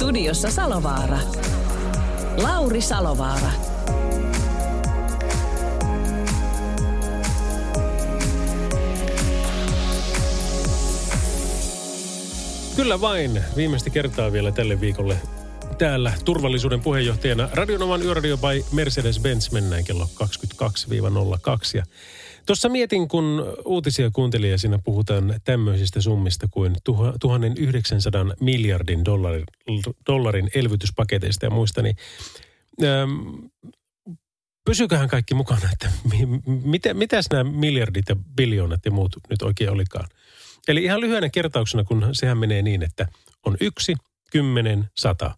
Studiossa Salovaara. Lauri Salovaara. Kyllä vain. Viimeistä kertaa vielä tälle viikolle täällä turvallisuuden puheenjohtajana Radionovan Yöradio by Mercedes-Benz mennään kello 22-02. Ja tuossa mietin, kun uutisia kuuntelin ja siinä puhutaan tämmöisistä summista kuin 1900 miljardin dollarin, dollarin elvytyspaketeista ja muista, niin ähm, pysyköhän kaikki mukana, että mi, mitä, mitäs nämä miljardit ja biljoonat ja muut nyt oikein olikaan. Eli ihan lyhyenä kertauksena, kun sehän menee niin, että on yksi, kymmenen, sata.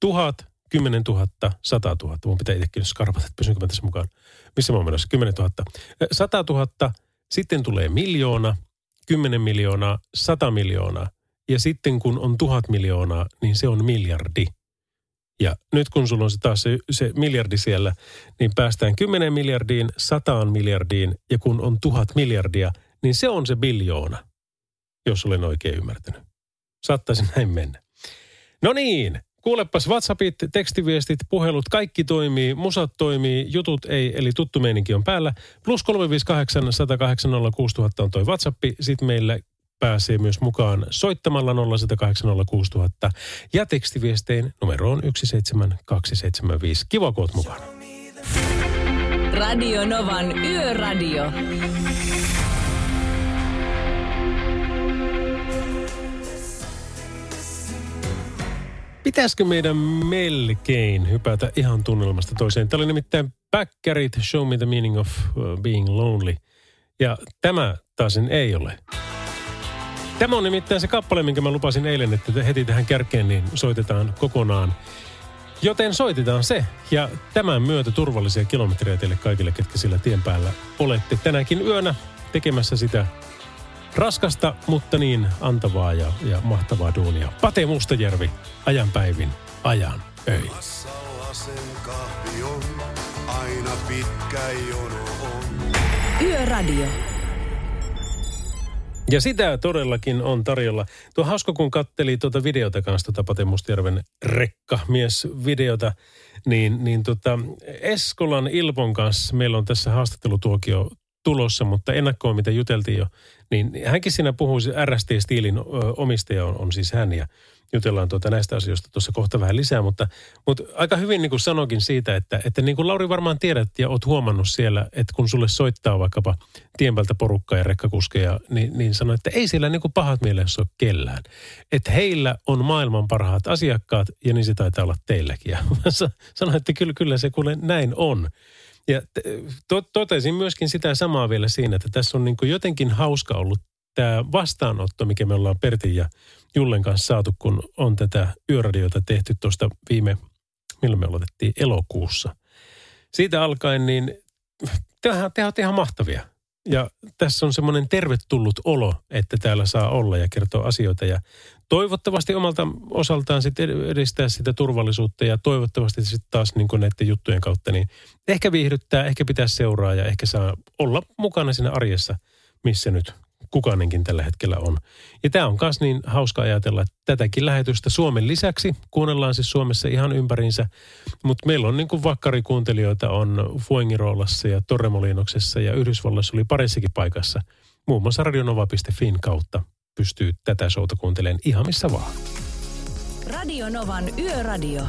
Tuhat, kymmenen tuhatta, sata tuhatta. Mun pitää itsekin skarpata, että pysynkö mä tässä mukaan. Missä mä oon menossa? Kymmenen tuhatta. Sata tuhatta, sitten tulee miljoona, kymmenen miljoonaa, sata miljoonaa. Ja sitten kun on tuhat miljoonaa, niin se on miljardi. Ja nyt kun sulla on se taas se, se miljardi siellä, niin päästään 10 miljardiin, sataan miljardiin ja kun on tuhat miljardia, niin se on se biljoona jos olen oikein ymmärtänyt. Saattaisi näin mennä. No niin, kuulepas WhatsAppit, tekstiviestit, puhelut, kaikki toimii, musat toimii, jutut ei, eli tuttu meininki on päällä. Plus 358 108 6000 on toi WhatsApp, sitten meillä pääsee myös mukaan soittamalla 0180 ja tekstiviestein numeroon 17275. Kiva, kun mukana. Radio Novan Yöradio. Pitäisikö meidän melkein hypätä ihan tunnelmasta toiseen? Tämä oli nimittäin Backerit, Show Me the Meaning of uh, Being Lonely. Ja tämä taas ei ole. Tämä on nimittäin se kappale, minkä mä lupasin eilen, että heti tähän kärkeen niin soitetaan kokonaan. Joten soitetaan se. Ja tämän myötä turvallisia kilometrejä teille kaikille, ketkä sillä tien päällä olette tänäkin yönä tekemässä sitä Raskasta, mutta niin antavaa ja, ja mahtavaa duunia. Pate Mustajärvi, ajan päivin, ajan öin. aina pitkä jono on. Yöradio. Ja sitä todellakin on tarjolla. Tuo hauska, kun katteli tuota videota kanssa, tuota Pate Mustjärven rekka-mies-videota, niin, niin tota Eskolan Ilpon kanssa meillä on tässä haastattelutuokio tulossa, mutta ennakkoon mitä juteltiin jo, niin hänkin siinä puhuu, RST-stiilin omistaja on, on siis hän ja jutellaan tuota näistä asioista tuossa kohta vähän lisää, mutta, mutta aika hyvin niin kuin sanokin siitä, että, että niin kuin Lauri varmaan tiedät ja oot huomannut siellä, että kun sulle soittaa vaikkapa tienpältä porukkaa ja rekkakuskeja, niin, niin sano, että ei siellä niin kuin pahat mielessä ole kellään. Että heillä on maailman parhaat asiakkaat ja niin se taitaa olla teilläkin. Ja sanoin, että kyllä, kyllä se kuule näin on. Ja to, totesin myöskin sitä samaa vielä siinä, että tässä on niin kuin jotenkin hauska ollut tämä vastaanotto, mikä me ollaan Pertin ja Jullen kanssa saatu, kun on tätä yöradiota tehty tuosta viime, milloin me aloitettiin, elokuussa. Siitä alkaen, niin te, te olette ihan mahtavia. Ja tässä on semmoinen tervetullut olo, että täällä saa olla ja kertoa asioita. Ja toivottavasti omalta osaltaan sitten edistää sitä turvallisuutta ja toivottavasti sitten taas niin kuin näiden juttujen kautta niin ehkä viihdyttää, ehkä pitää seuraa ja ehkä saa olla mukana siinä arjessa, missä nyt kukainenkin tällä hetkellä on. Ja tämä on myös niin hauska ajatella, että tätäkin lähetystä Suomen lisäksi kuunnellaan siis Suomessa ihan ympärinsä, mutta meillä on niin kuin vakkarikuuntelijoita on Fuengiroolassa ja Torremolinoksessa ja Yhdysvalloissa oli parissakin paikassa. Muun muassa radionova.fin kautta pystyy tätä showta kuuntelemaan ihan missä vaan. Radio Novan Yöradio.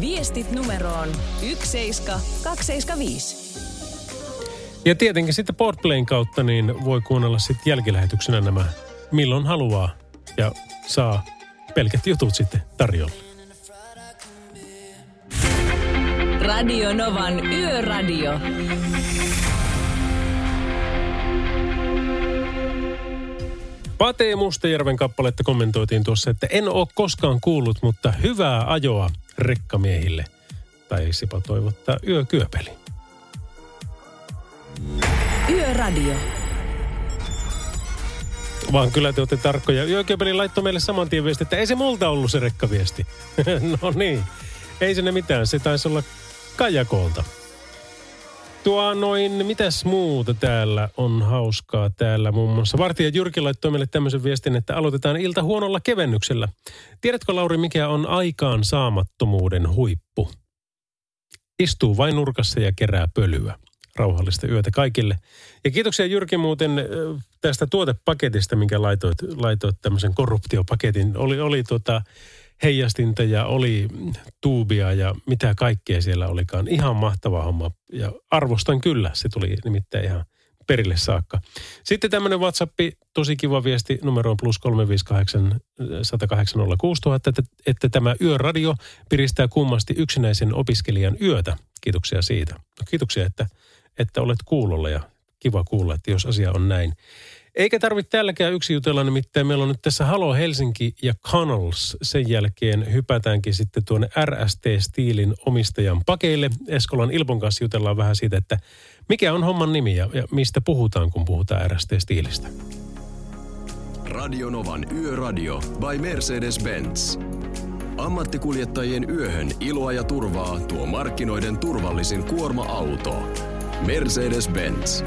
Viestit numeroon 17275. Ja tietenkin sitten Podplayn kautta niin voi kuunnella sitten jälkilähetyksenä nämä milloin haluaa ja saa pelkät jutut sitten tarjolla. Radio Novan Yöradio. Pate Mustajärven kappaletta kommentoitiin tuossa, että en ole koskaan kuullut, mutta hyvää ajoa rekkamiehille. Tai Sipa toivottaa yökyöpeli. Yöradio. Vaan kyllä te olette tarkkoja. Yökyöpeli laittoi meille saman tien viesti, että ei se multa ollut se rekkaviesti. no niin, ei se ne mitään. Se taisi olla Kajakolta. Tuo noin, mitäs muuta täällä on hauskaa täällä muun muassa. Vartija Jyrki laittoi meille tämmöisen viestin, että aloitetaan ilta huonolla kevennyksellä. Tiedätkö Lauri, mikä on aikaan saamattomuuden huippu? Istuu vain nurkassa ja kerää pölyä. Rauhallista yötä kaikille. Ja kiitoksia Jyrki muuten tästä tuotepaketista, minkä laitoit, laitoit tämmöisen korruptiopaketin. Oli, oli tota, heijastinta ja oli tuubia ja mitä kaikkea siellä olikaan. Ihan mahtava homma ja arvostan kyllä. Se tuli nimittäin ihan perille saakka. Sitten tämmöinen WhatsApp, tosi kiva viesti numeroon plus 358 108 että, että tämä yöradio piristää kummasti yksinäisen opiskelijan yötä. Kiitoksia siitä. No, kiitoksia, että, että olet kuulolla ja kiva kuulla, että jos asia on näin. Eikä tarvitse tälläkään yksi jutella, nimittäin meillä on nyt tässä Halo Helsinki ja Connells. Sen jälkeen hypätäänkin sitten tuonne RST-stiilin omistajan pakeille. Eskolan Ilpon kanssa jutellaan vähän siitä, että mikä on homman nimi ja, ja mistä puhutaan, kun puhutaan RST-stiilistä. Radionovan Yöradio by Mercedes-Benz. Ammattikuljettajien yöhön iloa ja turvaa tuo markkinoiden turvallisin kuorma-auto. Mercedes-Benz.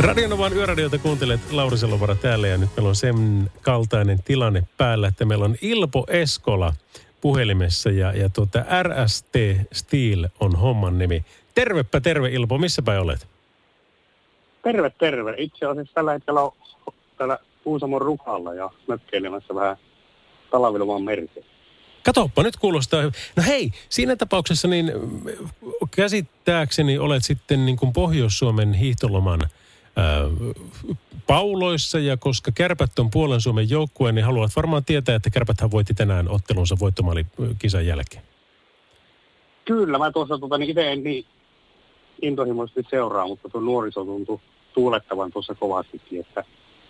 Radionovan yöradiota kuuntelet Lauri Selovara täällä ja nyt meillä on sen kaltainen tilanne päällä, että meillä on Ilpo Eskola puhelimessa ja, ja tuota RST Steel on homman nimi. Tervepä terve Ilpo, missä päin olet? Terve, terve. Itse asiassa tällä hetkellä on täällä Kuusamon rukalla ja mökkeilemässä vähän Talaviloman merkeissä. Katoppa, nyt kuulostaa. No hei, siinä tapauksessa niin käsittääkseni olet sitten niin kuin Pohjois-Suomen hiihtoloman – pauloissa ja koska kärpät on puolen Suomen joukkue, niin haluat varmaan tietää, että kärpäthän voitti tänään ottelunsa voittomaali kisan jälkeen. Kyllä, mä tuossa tota, niin itse en niin intohimoisesti seuraa, mutta tuo nuoriso tuntui tuulettavan tuossa kovastikin, että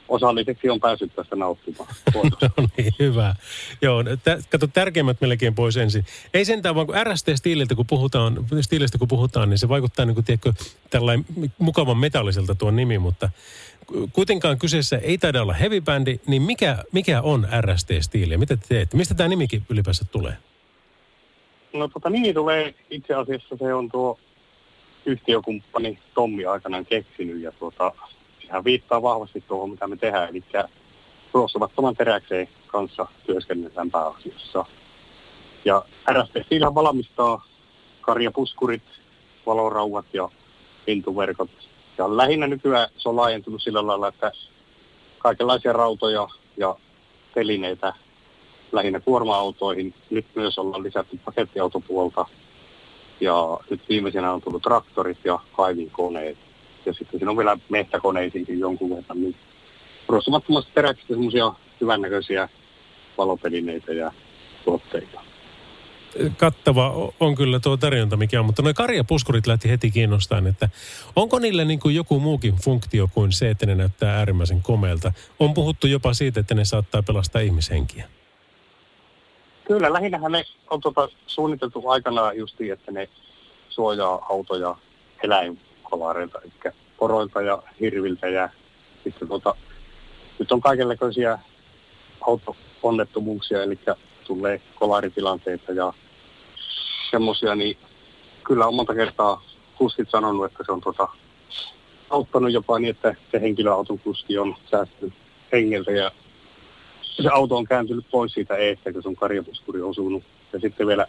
osalliseksi on päässyt tästä nauttimaan. no niin, hyvä. Joo, t- kato tärkeimmät melkein pois ensin. Ei sentään vaan kun RST-stiililtä kun puhutaan, stiilistä kun puhutaan, niin se vaikuttaa niin kuin, tiedätkö, tällainen mukavan metalliselta tuo nimi, mutta kuitenkaan kyseessä ei taida olla heavy bändi, niin mikä, mikä on RST-stiili ja mitä te teette? Mistä tämä nimikin ylipäänsä tulee? No tota nimi tulee itse asiassa, se on tuo yhtiökumppani Tommi aikanaan keksinyt ja tuota, sehän viittaa vahvasti tuohon, mitä me tehdään, eli ruossuvattoman teräkseen kanssa työskennellään pääasiassa. Ja RST Steelhän valmistaa karjapuskurit, valorauhat ja pintuverkot. Ja lähinnä nykyään se on laajentunut sillä lailla, että kaikenlaisia rautoja ja telineitä lähinnä kuorma-autoihin. Nyt myös ollaan lisätty pakettiautopuolta. Ja nyt viimeisenä on tullut traktorit ja kaivinkoneet ja sitten siinä on vielä mehtäkoneisiinkin jonkun verran, niin rostumattomasti peräksistä semmoisia hyvännäköisiä valopelineitä ja tuotteita. Kattava on kyllä tuo tarjonta mikä on, mutta nuo karjapuskurit lähti heti kiinnostaan, että onko niillä niin kuin joku muukin funktio kuin se, että ne näyttää äärimmäisen komeelta? On puhuttu jopa siitä, että ne saattaa pelastaa ihmishenkiä. Kyllä, lähinnähän ne on tuota suunniteltu aikanaan justiin, että ne suojaa autoja eläin, kolareilta, eli poroilta ja hirviltä ja sitten tota, nyt on kaikenlaisia auto-onnettomuuksia, eli tulee kolaritilanteita ja semmoisia, niin kyllä on monta kertaa kuskit sanonut, että se on tota, auttanut jopa niin, että se henkilöauton kuski on säästynyt hengeltä ja se auto on kääntynyt pois siitä eestä, kun se on karjapuskuri osunut. Ja sitten vielä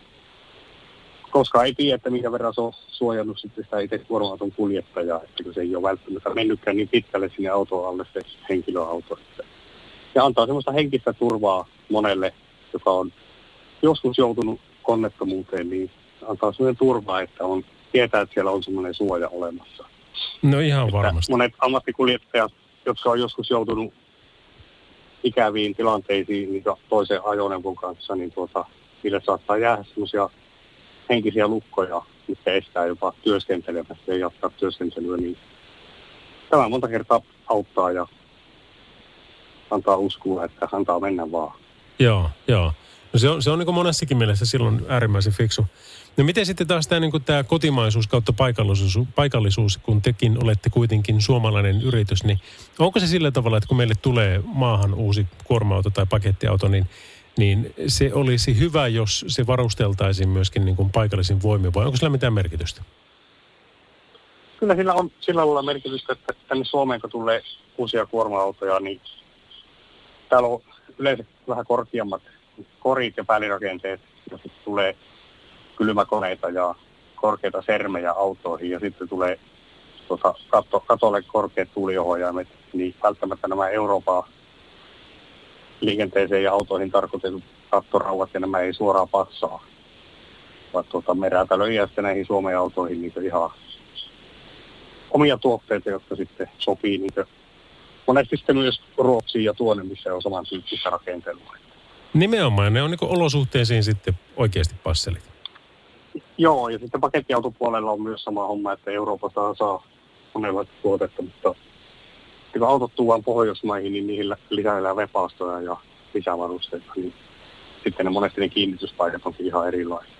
koska ei tiedä, että minkä verran se on suojannut sitten sitä itse kuorma-auton kuljettajaa, että kun se ei ole välttämättä mennytkään niin pitkälle sinne auton alle se henkilöauto. Ja antaa semmoista henkistä turvaa monelle, joka on joskus joutunut onnettomuuteen, niin antaa semmoinen turvaa, että on, tietää, että siellä on semmoinen suoja olemassa. No ihan että varmasti. Monet ammattikuljettajat, jotka on joskus joutunut ikäviin tilanteisiin niin toisen ajoneuvon kanssa, niin tuota, niille saattaa jäädä semmoisia henkisiä lukkoja, mitkä estää jopa työskentelemästä ja jatkaa työskentelyä, niin tämä monta kertaa auttaa ja antaa uskoa, että antaa mennä vaan. Joo, joo. No se on, se on niin monessakin mielessä silloin äärimmäisen fiksu. No miten sitten taas tämä, niin kuin tämä kotimaisuus kautta paikallisuus, paikallisuus, kun tekin olette kuitenkin suomalainen yritys, niin onko se sillä tavalla, että kun meille tulee maahan uusi kuorma-auto tai pakettiauto, niin, niin se olisi hyvä, jos se varusteltaisiin myöskin niin kuin paikallisin voimin, vai onko sillä mitään merkitystä? Kyllä sillä on sillä lailla merkitystä, että tänne Suomeen kun tulee uusia kuorma-autoja, niin täällä on yleensä vähän korkeammat korit ja päälirakenteet, ja sitten tulee kylmäkoneita ja korkeita sermejä autoihin, ja sitten tulee tuota, katto, katolle korkeat tuuliohjaimet, niin välttämättä nämä Euroopan liikenteeseen ja autoihin tarkoitetut kattorauvat ja nämä ei suoraan passaa. Vaan tuota, me räätälöidään sitten näihin Suomen autoihin niin ihan omia tuotteita, jotka sitten sopii niin monesti sitten myös Ruotsiin ja tuonne, missä on samantyyppistä rakentelua. Nimenomaan, ne on niin olosuhteisiin sitten oikeasti passelit. Joo, ja sitten pakettiautopuolella on myös sama homma, että Euroopasta saa monenlaista tuotetta, mutta kun autot tuodaan Pohjoismaihin, niin niihin lisäillään vepaastoja ja lisävarusteita, niin sitten ne monesti ne kiinnityspaikat onkin ihan erilaisia.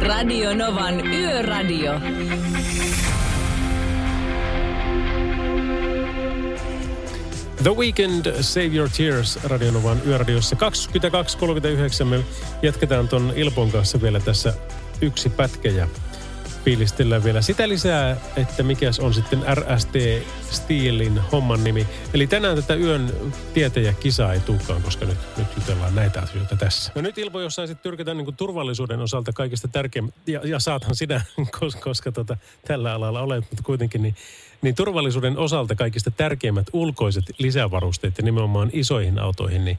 Radio Novan Yöradio. The Weekend, Save Your Tears, Radionovan yöradiossa 22.39. Me jatketaan ton Ilpon kanssa vielä tässä yksi pätkä ja fiilistellään vielä sitä lisää, että mikäs on sitten RST Steelin homman nimi. Eli tänään tätä yön tietäjä kisaa ei tulekaan, koska nyt, nyt jutellaan näitä asioita tässä. No nyt Ilpo, jos saisit tyrkätä niin kuin turvallisuuden osalta kaikista tärkeimmät, ja, ja saathan sinä, koska, koska tota, tällä alalla olet, mutta kuitenkin, niin, niin turvallisuuden osalta kaikista tärkeimmät ulkoiset lisävarusteet ja nimenomaan isoihin autoihin, niin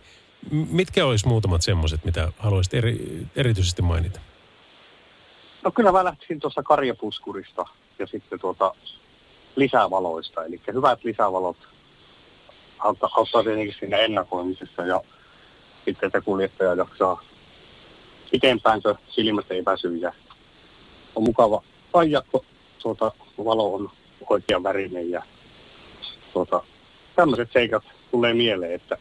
mitkä olisi muutamat semmoiset, mitä haluaisit eri, erityisesti mainita? No kyllä mä lähtisin tuossa karjapuskurista ja sitten tuota lisävaloista. Eli hyvät lisävalot auttaa, auttaa tietenkin siinä ennakoimisessa ja sitten että kuljettaja jaksaa pitempään, kun silmät ei väsy ja on mukava ajaa, kun tuota, valo on oikean värinen ja tuota, tämmöiset seikat tulee mieleen, että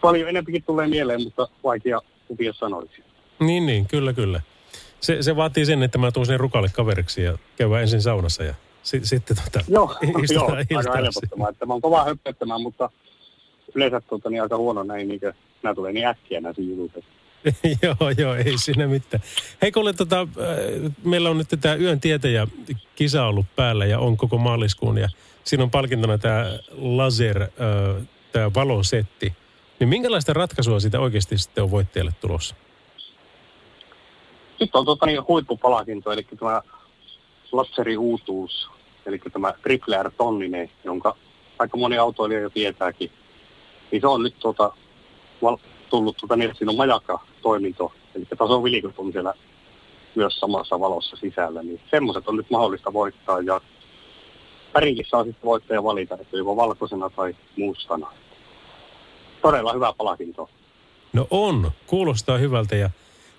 paljon enempikin tulee mieleen, mutta vaikea kuvia sanoiksi. Niin, niin, kyllä, kyllä. Se, se vaatii sen, että mä tuun sen rukalle kaveriksi ja käydään ensin saunassa ja si, sitten tota, Joo, joo aika helpottamaan. Että mä oon kova höppöttämään, mutta yleensä tuota, niin aika huono näin, niin kuin, nämä tulee niin äkkiä nämä jutut. joo, joo, ei siinä mitään. Hei kuule, tota, äh, meillä on nyt tämä yön tietäjä kisa ollut päällä ja on koko maaliskuun ja siinä on palkintona tämä laser, äh, tämä valosetti. Niin minkälaista ratkaisua siitä oikeasti sitten on voittajalle tulossa? Sitten on tota, niin, huippupalakinto, eli tämä Latseri uutuus, eli tämä Triple R tonninen, jonka aika moni autoilija jo tietääkin. Niin se on nyt tota, tullut, tota, niin, siinä on majakka-toiminto, eli taso vilikot on siellä myös samassa valossa sisällä, niin semmoiset on nyt mahdollista voittaa ja värinkin saa sitten voittaja valita, että joko valkoisena tai mustana. Todella hyvä palakinto. No on, kuulostaa hyvältä ja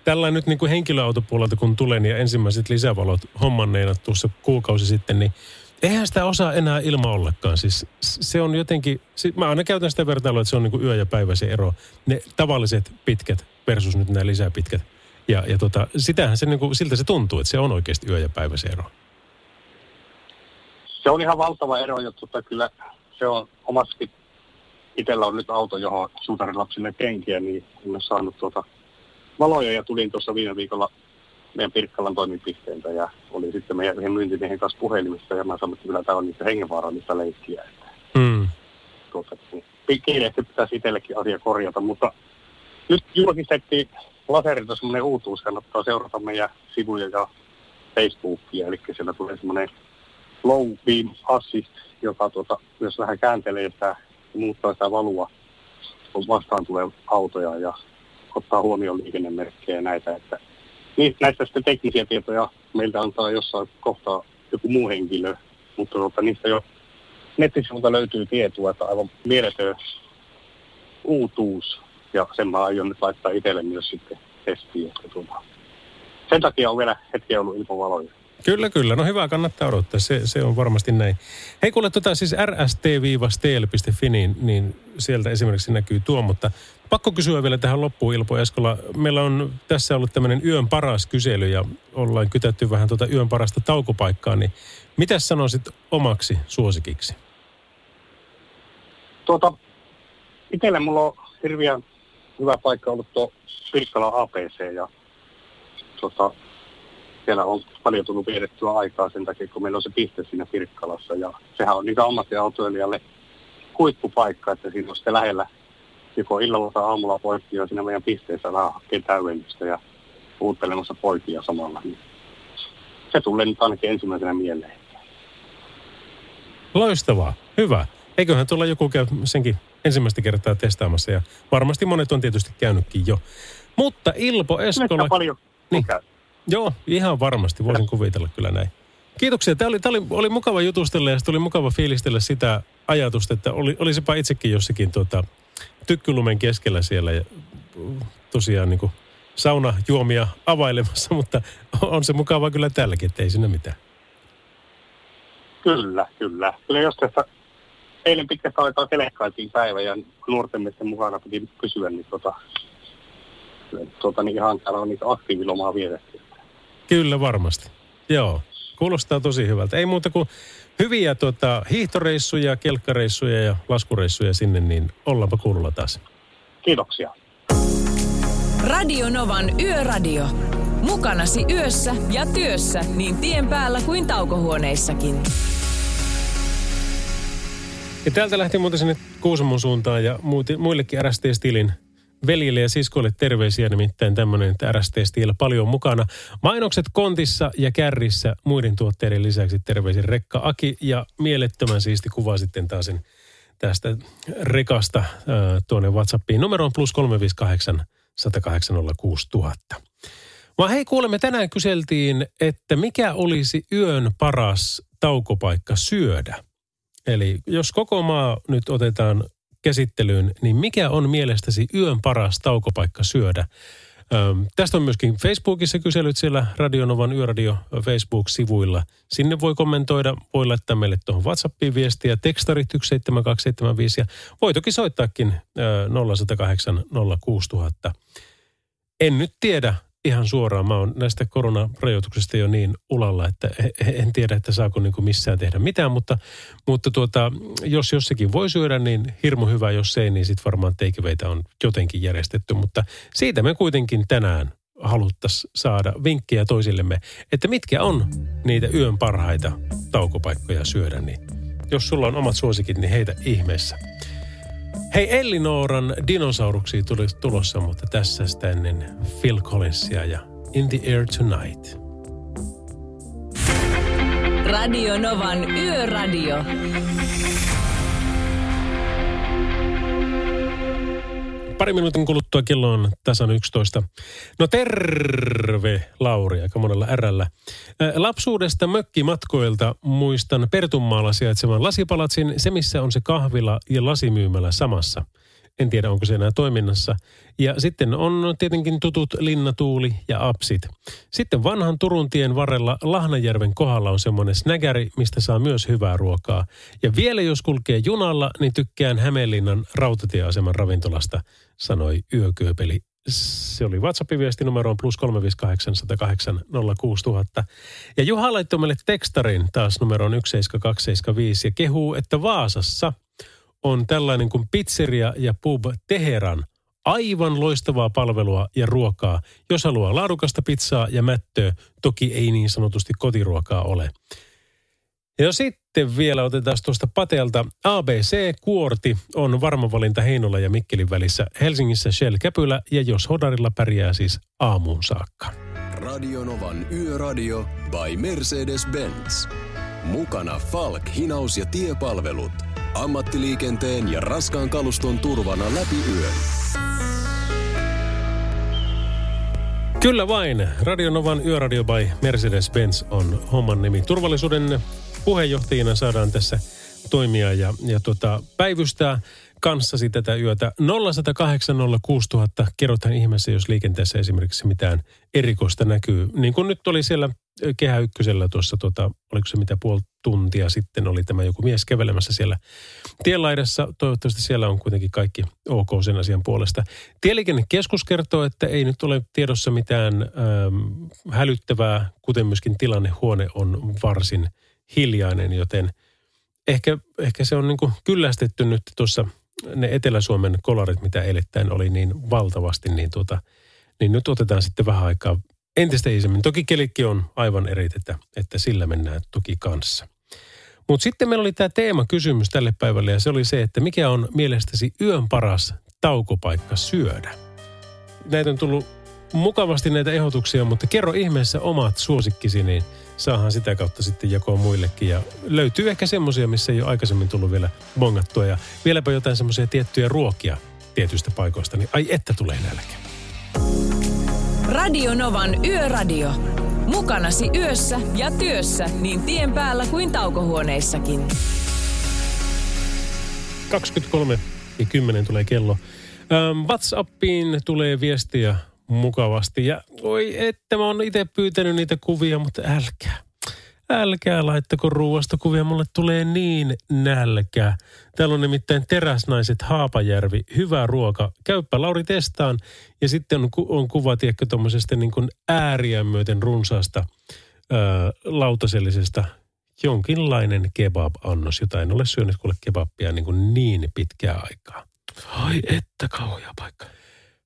tällä nyt niin kuin henkilöautopuolelta kun tulee niin ensimmäiset lisävalot hommanneena tuossa kuukausi sitten, niin eihän sitä osaa enää ilma ollenkaan. Siis se on jotenkin, mä aina käytän sitä vertailua, että se on niin kuin yö ja päivä se ero. Ne tavalliset pitkät versus nyt nämä lisäpitkät. Ja, ja tota, sitähän se niin kuin, siltä se tuntuu, että se on oikeasti yö ja päivä se ero. Se on ihan valtava ero, ja tota, kyllä se on omasti itsellä on nyt auto, johon suutarilapsille kenkiä, niin olen saanut tuota valoja ja tulin tuossa viime viikolla meidän Pirkkalan toimipisteeltä ja oli sitten meidän yhden myyntimiehen kanssa puhelimissa ja mä sanoin, että kyllä tämä on niitä hengenvaarallista leikkiä. Että, mm. tuota, niin, kiireesti pitäisi itsellekin asia korjata, mutta nyt julkistettiin laserilta semmoinen uutuus, kannattaa seurata meidän sivuja ja Facebookia, eli siellä tulee semmoinen low beam assist, joka tuota, myös vähän kääntelee sitä muuttaa sitä valua, kun vastaan tulee autoja ja ottaa huomioon liikennemerkkejä ja näitä, että niin, näistä sitten teknisiä tietoja meiltä antaa jossain kohtaa joku muu henkilö, mutta tuota, niistä jo nettisivulta löytyy tietoa, että aivan mieletön uutuus. Ja sen mä aion nyt laittaa itselle myös sitten testiin. Että tuota. Sen takia on vielä hetki ollut ilman valoja. Kyllä, kyllä. No hyvä, kannattaa odottaa. Se, se on varmasti näin. Hei kuule, tota siis rst-stl.fi, niin, niin sieltä esimerkiksi näkyy tuo, mutta pakko kysyä vielä tähän loppuun Ilpo Eskola. Meillä on tässä ollut tämmöinen yön paras kysely ja ollaan kytätty vähän tuota yön parasta taukopaikkaa, niin mitä sanoisit omaksi suosikiksi? Tuota, itselle mulla on hirveän hyvä paikka ollut tuo Pirkkala APC ja tuota, siellä on paljon tullut vietettyä aikaa sen takia, kun meillä on se piste siinä Pirkkalassa. Ja sehän on niitä ammattiautoilijalle huippupaikka, että siinä on sitten lähellä joko illalla tai aamulla poikia siinä meidän pisteessä vähän hakee täydennystä ja uuttelemassa poikia samalla. Niin se tulee nyt ainakin ensimmäisenä mieleen. Loistavaa. Hyvä. Eiköhän tulla joku käy senkin ensimmäistä kertaa testaamassa ja varmasti monet on tietysti käynytkin jo. Mutta Ilpo Eskola... paljon niin. Joo, ihan varmasti. Voisin kuvitella kyllä näin. Kiitoksia. Tämä oli, tämä oli, oli mukava jutustella ja oli mukava fiilistellä sitä ajatusta, että oli, olisipa itsekin jossakin tuota, tykkylumen keskellä siellä ja tosiaan niin kuin saunajuomia availemassa, mutta on se mukava kyllä tälläkin, että ei sinne mitään. Kyllä, kyllä. Kyllä jos tässä eilen pitkästä aikaa telekkailtiin päivä ja nuorten miesten mukana piti pysyä, niin, tota, tota, niin ihan täällä on niitä aktiivilomaa vietetty. Kyllä varmasti. Joo, kuulostaa tosi hyvältä. Ei muuta kuin hyviä tota, hiihtoreissuja, kelkkareissuja ja laskureissuja sinne, niin ollaanpa kuulolla taas. Kiitoksia. Radio Novan Yöradio. Mukanasi yössä ja työssä niin tien päällä kuin taukohuoneissakin. Ja täältä lähti muuten sinne Kuusamon suuntaan ja muillekin RST-stilin veljille ja siskoille terveisiä, nimittäin tämmöinen, että RST Steel paljon mukana. Mainokset kontissa ja kärrissä muiden tuotteiden lisäksi terveisin Rekka Aki ja mielettömän siisti kuva sitten taas tästä rekasta äh, tuonne WhatsAppiin. Numero on plus 358 108 Vaan hei kuulemme, tänään kyseltiin, että mikä olisi yön paras taukopaikka syödä. Eli jos koko maa nyt otetaan käsittelyyn, niin mikä on mielestäsi yön paras taukopaikka syödä? Öm, tästä on myöskin Facebookissa kyselyt siellä Radionovan Yöradio Facebook-sivuilla. Sinne voi kommentoida, voi laittaa meille tuohon WhatsAppiin viestiä, tekstarit 17275 ja voi toki soittaakin ö, 0108 06000. En nyt tiedä, ihan suoraan. Mä oon näistä koronarajoituksista jo niin ulalla, että en tiedä, että saako niin kuin missään tehdä mitään, mutta, mutta tuota, jos jossakin voi syödä, niin hirmu hyvä, jos ei, niin sitten varmaan teikiveitä on jotenkin järjestetty, mutta siitä me kuitenkin tänään haluttaisiin saada vinkkejä toisillemme, että mitkä on niitä yön parhaita taukopaikkoja syödä, niin jos sulla on omat suosikit, niin heitä ihmeessä. Hei, Ellinooran dinosauruksia tuli tulossa, mutta tässä sitä ennen Phil Collinsia ja In the Air Tonight. Radio Novan Yöradio. Pari minuutin kuluttua kello on tasan 11. No terve, Lauri, aika monella ärällä. Lapsuudesta mökkimatkoilta muistan Pertunmaalla sijaitsevan lasipalatsin, se missä on se kahvila ja lasimyymälä samassa. En tiedä, onko se enää toiminnassa. Ja sitten on tietenkin tutut Linnatuuli ja Apsit. Sitten vanhan Turun tien varrella Lahnajärven kohdalla on semmoinen snägäri, mistä saa myös hyvää ruokaa. Ja vielä jos kulkee junalla, niin tykkään Hämeenlinnan rautatieaseman ravintolasta, sanoi Yökyöpeli. Se oli WhatsApp-viesti numeroon plus 358 Ja Juha laittoi meille tekstarin taas numeroon 17275 ja kehuu, että Vaasassa on tällainen kuin pizzeria ja pub Teheran. Aivan loistavaa palvelua ja ruokaa. Jos haluaa laadukasta pizzaa ja mättöä, toki ei niin sanotusti kotiruokaa ole. Ja sitten vielä otetaan tuosta Patelta. ABC-kuorti on varma valinta Heinola ja Mikkelin välissä. Helsingissä Shell Käpylä ja jos Hodarilla pärjää siis aamuun saakka. Radionovan Yöradio by Mercedes-Benz. Mukana Falk, hinaus ja tiepalvelut. Ammattiliikenteen ja raskaan kaluston turvana läpi yön. Kyllä vain. Radionovan Yöradio by Mercedes-Benz on homman nimi. Turvallisuuden puheenjohtajina saadaan tässä toimia ja, ja tota, päivystää kanssasi tätä yötä. 0108 06000, kerrothan ihmeessä, jos liikenteessä esimerkiksi mitään erikoista näkyy. Niin kuin nyt oli siellä Kehä Ykkösellä tuossa, tota, oliko se mitä puoli tuntia sitten, oli tämä joku mies kävelemässä siellä tienlaidassa. Toivottavasti siellä on kuitenkin kaikki ok sen asian puolesta. Tieliikennekeskus kertoo, että ei nyt ole tiedossa mitään ähm, hälyttävää, kuten myöskin tilannehuone on varsin hiljainen, joten ehkä, ehkä se on niin kuin kyllästetty nyt tuossa ne Etelä-Suomen kolarit, mitä eilettäin oli niin valtavasti, niin, tuota, niin nyt otetaan sitten vähän aikaa entistä isemmin. Toki kelikki on aivan eri, että, että sillä mennään toki kanssa. Mutta sitten meillä oli tämä teemakysymys tälle päivälle ja se oli se, että mikä on mielestäsi yön paras taukopaikka syödä? Näitä on tullut mukavasti näitä ehdotuksia, mutta kerro ihmeessä omat suosikkisi, niin saahan sitä kautta sitten jakoa muillekin. Ja löytyy ehkä semmoisia, missä ei ole aikaisemmin tullut vielä bongattua ja vieläpä jotain semmoisia tiettyjä ruokia tietyistä paikoista, niin ai että tulee nälkä. Radio Novan Yöradio. Mukanasi yössä ja työssä niin tien päällä kuin taukohuoneissakin. 23 ja 10 tulee kello. Ähm, WhatsAppiin tulee viestiä mukavasti. Ja oi, että mä oon itse pyytänyt niitä kuvia, mutta älkää. Älkää laittako ruuasta kuvia, mulle tulee niin nälkä. Täällä on nimittäin teräsnaiset Haapajärvi, hyvä ruoka. Käyppä Lauri testaan. Ja sitten on, on kuva, tiedätkö, tuommoisesta niin kuin ääriä myöten runsaasta ää, lautasellisesta jonkinlainen kebab-annos, jota en ole syönyt kuule kebabia niin, kuin niin pitkää aikaa. Ai että kauhea paikka.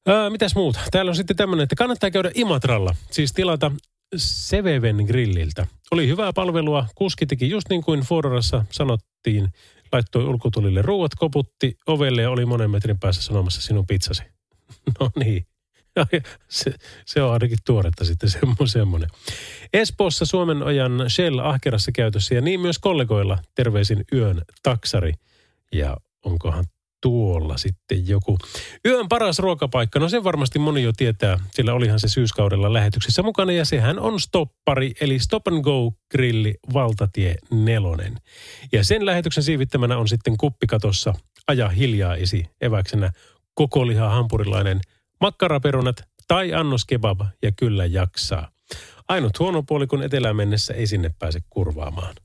Ää, mitäs muuta? Täällä on sitten tämmöinen, että kannattaa käydä Imatralla. Siis tilata Seveven grilliltä. Oli hyvää palvelua. Kuski teki just niin kuin Fordorassa sanottiin. Laittoi ulkotulille ruuat, koputti ovelle ja oli monen metrin päässä sanomassa sinun pizzasi. no niin. Se, se on ainakin tuoretta sitten semmoinen. Espoossa Suomen ojan Shell ahkerassa käytössä ja niin myös kollegoilla terveisin yön taksari. Ja onkohan tuolla sitten joku. Yön paras ruokapaikka, no sen varmasti moni jo tietää, sillä olihan se syyskaudella lähetyksessä mukana ja sehän on stoppari, eli Stop and Go grilli Valtatie nelonen. Ja sen lähetyksen siivittämänä on sitten kuppikatossa Aja hiljaa esi eväksenä koko liha hampurilainen, makkaraperunat tai annos kebab ja kyllä jaksaa. Ainut huono puoli, kun etelään mennessä ei sinne pääse kurvaamaan.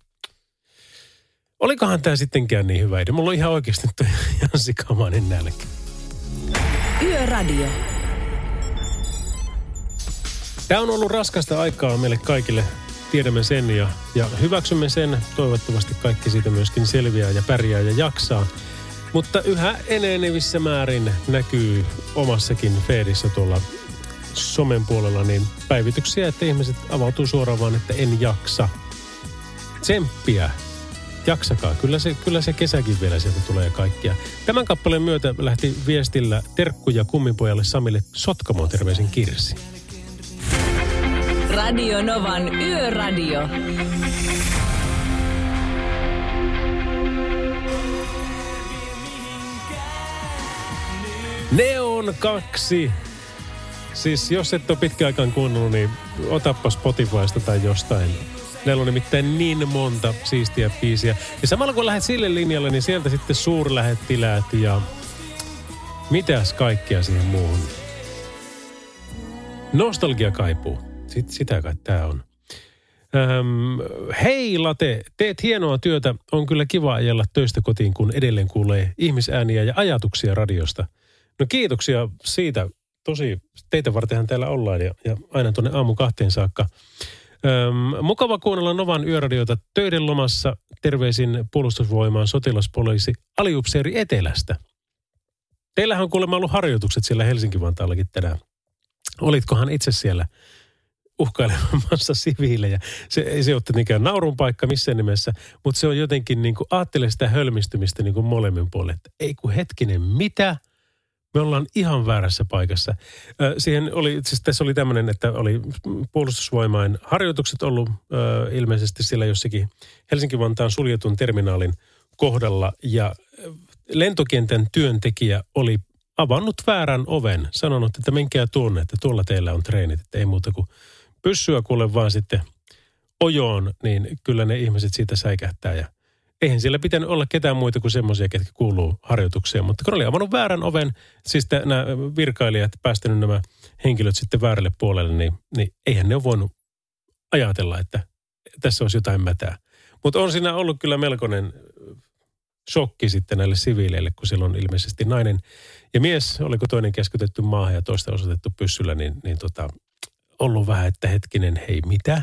Olikohan tämä sittenkään niin hyvä idea? Mulla on ihan oikeasti toi ihan sikamainen nälkä. Yöradio. Tämä on ollut raskasta aikaa meille kaikille. Tiedämme sen ja, ja hyväksymme sen. Toivottavasti kaikki siitä myöskin selviää ja pärjää ja jaksaa. Mutta yhä enenevissä määrin näkyy omassakin feedissä tuolla somen puolella niin päivityksiä, että ihmiset avautuu suoraan vaan, että en jaksa. Tsemppiä jaksakaa. Kyllä se, kyllä se kesäkin vielä sieltä tulee kaikkia. Tämän kappaleen myötä lähti viestillä terkkuja kummipojalle Samille Sotkamon terveisin Kirsi. Radio Novan Yöradio. Neon 2. Siis jos et ole pitkään aikaan kuunnellut, niin otappa Spotifysta tai jostain Meillä on nimittäin niin monta siistiä biisiä. Ja samalla kun lähdet sille linjalle, niin sieltä sitten suurlähettiläät ja mitäs kaikkea siihen muuhun. Nostalgia kaipuu. Sit, sitä kai tää on. Öm, hei Late, teet hienoa työtä. On kyllä kiva ajella töistä kotiin, kun edelleen kuulee ihmisääniä ja ajatuksia radiosta. No kiitoksia siitä. Tosi, teitä vartenhan täällä ollaan ja, ja aina tuonne aamu kahteen saakka. Öm, mukava kuunnella Novan yöradiota töiden lomassa. Terveisin puolustusvoimaan sotilaspoliisi aliupseeri Etelästä. Teillähän on kuulemma ollut harjoitukset siellä Helsinki-Vantaallakin tänään. Olitkohan itse siellä uhkailemassa siviilejä? Se ei se ole mikään naurun paikka missään nimessä, mutta se on jotenkin niin kuin, sitä hölmistymistä niin kuin molemmin puolin. Että ei kun hetkinen, mitä – me ollaan ihan väärässä paikassa. Siihen oli, siis tässä oli tämmöinen, että oli puolustusvoimain harjoitukset ollut ö, ilmeisesti siellä jossakin Helsinki-Vantaan suljetun terminaalin kohdalla ja lentokentän työntekijä oli avannut väärän oven, sanonut, että menkää tuonne, että tuolla teillä on treenit, että ei muuta kuin pyssyä kuule vaan sitten ojoon, niin kyllä ne ihmiset siitä säikähtää ja eihän siellä pitänyt olla ketään muita kuin semmoisia, ketkä kuuluu harjoitukseen. Mutta kun oli avannut väärän oven, siis nämä virkailijat päästänyt nämä henkilöt sitten väärälle puolelle, niin, niin eihän ne ole voinut ajatella, että tässä olisi jotain mätää. Mutta on siinä ollut kyllä melkoinen shokki sitten näille siviileille, kun siellä on ilmeisesti nainen ja mies, oliko toinen keskutettu maahan ja toista osoitettu pyssyllä, niin, niin tota, ollut vähän, että hetkinen, hei mitä?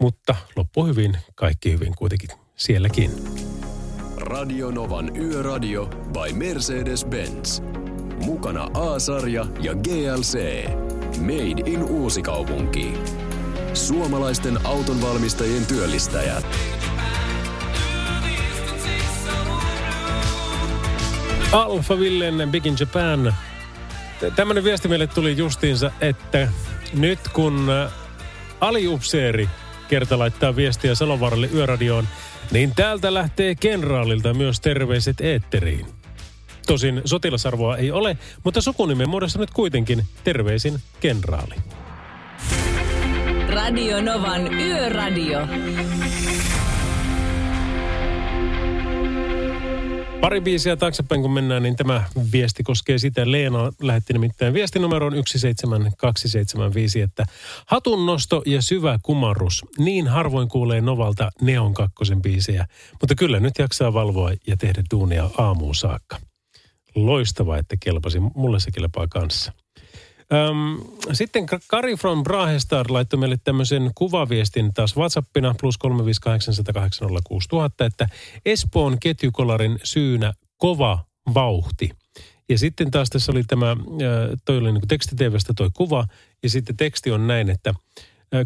Mutta loppu hyvin, kaikki hyvin kuitenkin sielläkin. Radio Novan Yöradio by Mercedes-Benz. Mukana A-sarja ja GLC. Made in Uusikaupunki. Suomalaisten autonvalmistajien työllistäjät. Alfa Villen Big in Japan. Tämmöinen viesti meille tuli justiinsa, että nyt kun äh, aliupseeri kerta laittaa viestiä Salonvaaralle yöradioon, niin täältä lähtee kenraalilta myös terveiset eetteriin. Tosin sotilasarvoa ei ole, mutta sukunimen muodossa nyt kuitenkin terveisin kenraali. Radio Novan Yöradio. Pari biisiä taaksepäin kun mennään, niin tämä viesti koskee sitä. Leena lähetti nimittäin viestinumeroon 17275, että hatunnosto ja syvä kumarrus. Niin harvoin kuulee Novalta Neon kakkosen biisejä, mutta kyllä nyt jaksaa valvoa ja tehdä duunia aamuun saakka. Loistava, että kelpasi. Mulle se kelpaa kanssa. Öm, sitten Kari from Brahestad laittoi meille tämmöisen kuvaviestin taas WhatsAppina plus 358806000, että Espoon ketjukolarin syynä kova vauhti. Ja sitten taas tässä oli tämä, toi oli niin tekstitevestä toi kuva, ja sitten teksti on näin, että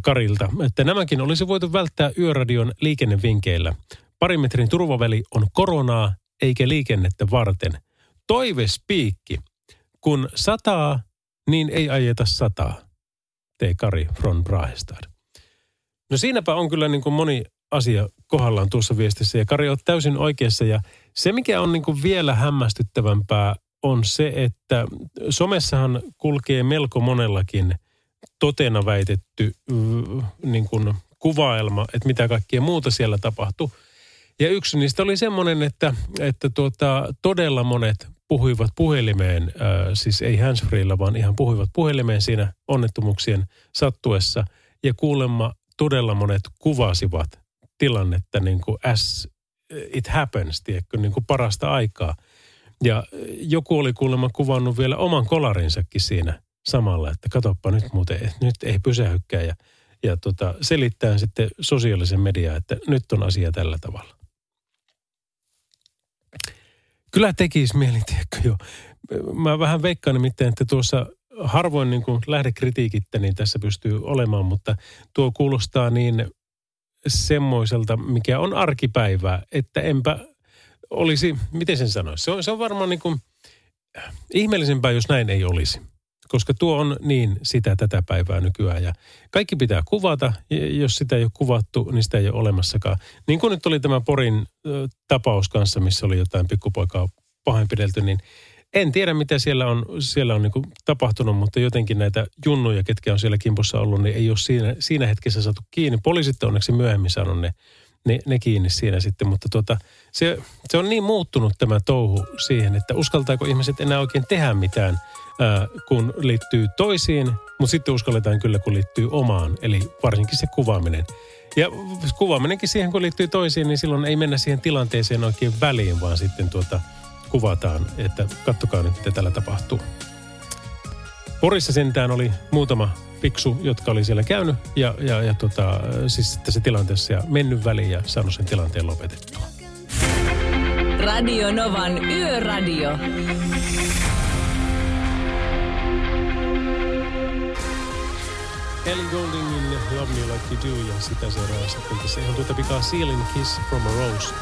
Karilta, että nämäkin olisi voitu välttää yöradion liikennevinkeillä. Parin metrin turvaväli on koronaa eikä liikennettä varten. Toivespiikki. Kun sataa, niin ei ajeta sataa, tei Kari from Brahestad. No siinäpä on kyllä niin kuin moni asia kohdallaan tuossa viestissä ja Kari on täysin oikeassa ja se mikä on niin kuin vielä hämmästyttävämpää on se, että somessahan kulkee melko monellakin totena väitetty niin kuin kuvaelma, että mitä kaikkea muuta siellä tapahtuu. Ja yksi niistä oli semmoinen, että, että tuota, todella monet puhuivat puhelimeen, äh, siis ei handsfreella, vaan ihan puhuivat puhelimeen siinä onnettomuuksien sattuessa. Ja kuulemma todella monet kuvasivat tilannetta niin kuin as it happens, tiedätkö, niin kuin parasta aikaa. Ja joku oli kuulemma kuvannut vielä oman kolarinsakin siinä samalla, että katoppa nyt muuten, nyt ei pysähykään ja, ja tota, selittää sitten sosiaalisen mediaan, että nyt on asia tällä tavalla. Kyllä tekisi mieli, tiedätkö jo. Mä vähän veikkaan nimittäin, että tuossa harvoin niin kuin lähdekritiikittä niin tässä pystyy olemaan, mutta tuo kuulostaa niin semmoiselta, mikä on arkipäivää, että enpä olisi, miten sen sanoisi, se on, se on varmaan niin kuin ihmeellisempää, jos näin ei olisi koska tuo on niin sitä tätä päivää nykyään. Ja kaikki pitää kuvata, jos sitä ei ole kuvattu, niin sitä ei ole olemassakaan. Niin kuin nyt oli tämä Porin tapaus kanssa, missä oli jotain pikkupoikaa pahoinpidelty, niin en tiedä, mitä siellä on, siellä on niin kuin tapahtunut, mutta jotenkin näitä junnuja, ketkä on siellä kimpussa ollut, niin ei ole siinä, siinä hetkessä saatu kiinni. Poliisit on onneksi myöhemmin saanut ne, ne, ne kiinni siinä sitten, mutta tuota, se, se on niin muuttunut tämä touhu siihen, että uskaltaako ihmiset enää oikein tehdä mitään – kun liittyy toisiin, mutta sitten uskalletaan kyllä, kun liittyy omaan, eli varsinkin se kuvaaminen. Ja kuvaaminenkin siihen, kun liittyy toisiin, niin silloin ei mennä siihen tilanteeseen oikein väliin, vaan sitten tuota, kuvataan, että kattokaa nyt, mitä täällä tapahtuu. Porissa sentään oli muutama fiksu, jotka oli siellä käynyt ja, ja, ja tota, siis tässä tilanteessa ja mennyt väliin ja saanut sen tilanteen lopetettua. Radio Novan Yöradio. Ellie Gouldingin Love Me Like You Do ja sitä seuraa sitten tässä ihan tuota pikaa Sealing Kiss from a Rose.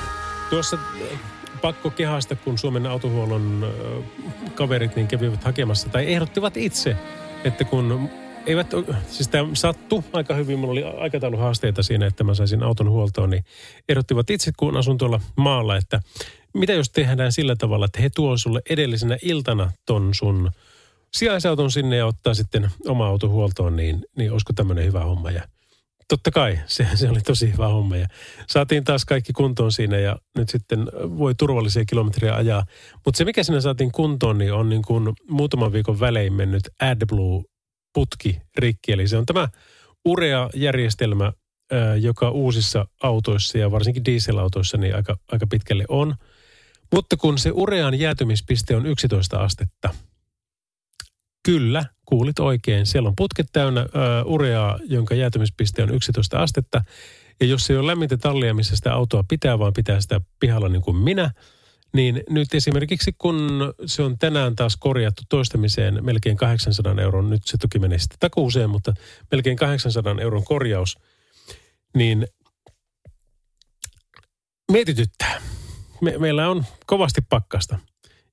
Tuossa äh, pakko kehasta, kun Suomen autohuollon äh, kaverit niin kävivät hakemassa tai ehdottivat itse, että kun eivät, siis tämä sattu aika hyvin, mulla oli aikatauluhaasteita siinä, että mä saisin auton huoltoon, niin ehdottivat itse, kun asun tuolla maalla, että mitä jos tehdään sillä tavalla, että he tuo sulle edellisenä iltana ton sun sijaisauton sinne ja ottaa sitten oma auto huoltoon, niin, niin olisiko tämmöinen hyvä homma. Ja totta kai, se, se oli tosi hyvä homma. Ja saatiin taas kaikki kuntoon siinä ja nyt sitten voi turvallisia kilometriä ajaa. Mutta se, mikä siinä saatiin kuntoon, niin on niin kuin muutaman viikon välein mennyt AdBlue-putki rikki. Eli se on tämä urea-järjestelmä, joka uusissa autoissa ja varsinkin dieselautoissa niin aika, aika pitkälle on. Mutta kun se urean jäätymispiste on 11 astetta, kyllä, kuulit oikein. Siellä on putket täynnä uh, ureaa, jonka jäätymispiste on 11 astetta. Ja jos ei ole lämmintä tallia, missä sitä autoa pitää, vaan pitää sitä pihalla niin kuin minä, niin nyt esimerkiksi kun se on tänään taas korjattu toistamiseen melkein 800 euron, nyt se toki menee sitten takuuseen, mutta melkein 800 euron korjaus, niin mietityttää. Me, meillä on kovasti pakkasta.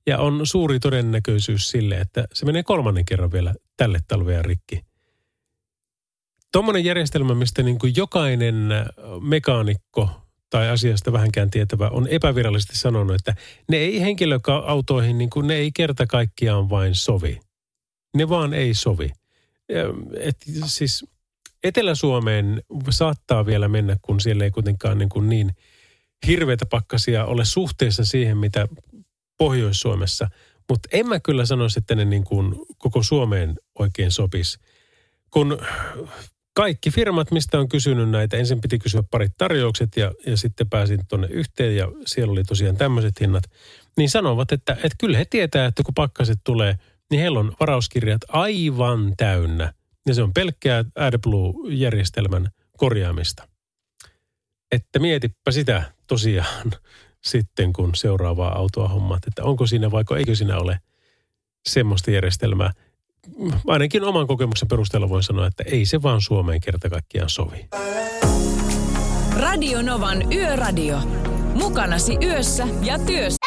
Ja on suuri todennäköisyys sille, että se menee kolmannen kerran vielä tälle talvea rikki. Tuommoinen järjestelmä, mistä niin kuin jokainen mekaanikko tai asiasta vähänkään tietävä on epävirallisesti sanonut, että ne ei henkilöautoihin, niin kuin ne ei kerta kaikkiaan vain sovi. Ne vaan ei sovi. Et siis Etelä-Suomeen saattaa vielä mennä, kun siellä ei kuitenkaan niin, kuin niin hirveitä pakkasia ole suhteessa siihen, mitä Pohjois-Suomessa. Mutta en mä kyllä sanoisi, että ne niin kuin koko Suomeen oikein sopisi. Kun kaikki firmat, mistä on kysynyt näitä, ensin piti kysyä parit tarjoukset ja, ja sitten pääsin tuonne yhteen ja siellä oli tosiaan tämmöiset hinnat, niin sanovat, että, että kyllä he tietää, että kun pakkaset tulee, niin heillä on varauskirjat aivan täynnä. Ja se on pelkkää AdBlue-järjestelmän korjaamista. Että mietipä sitä tosiaan sitten, kun seuraavaa autoa hommaat, että onko siinä vai eikö siinä ole semmoista järjestelmää. Ainakin oman kokemuksen perusteella voin sanoa, että ei se vaan Suomeen kerta kaikkiaan sovi. Radio Novan Yöradio. Mukanasi yössä ja työssä.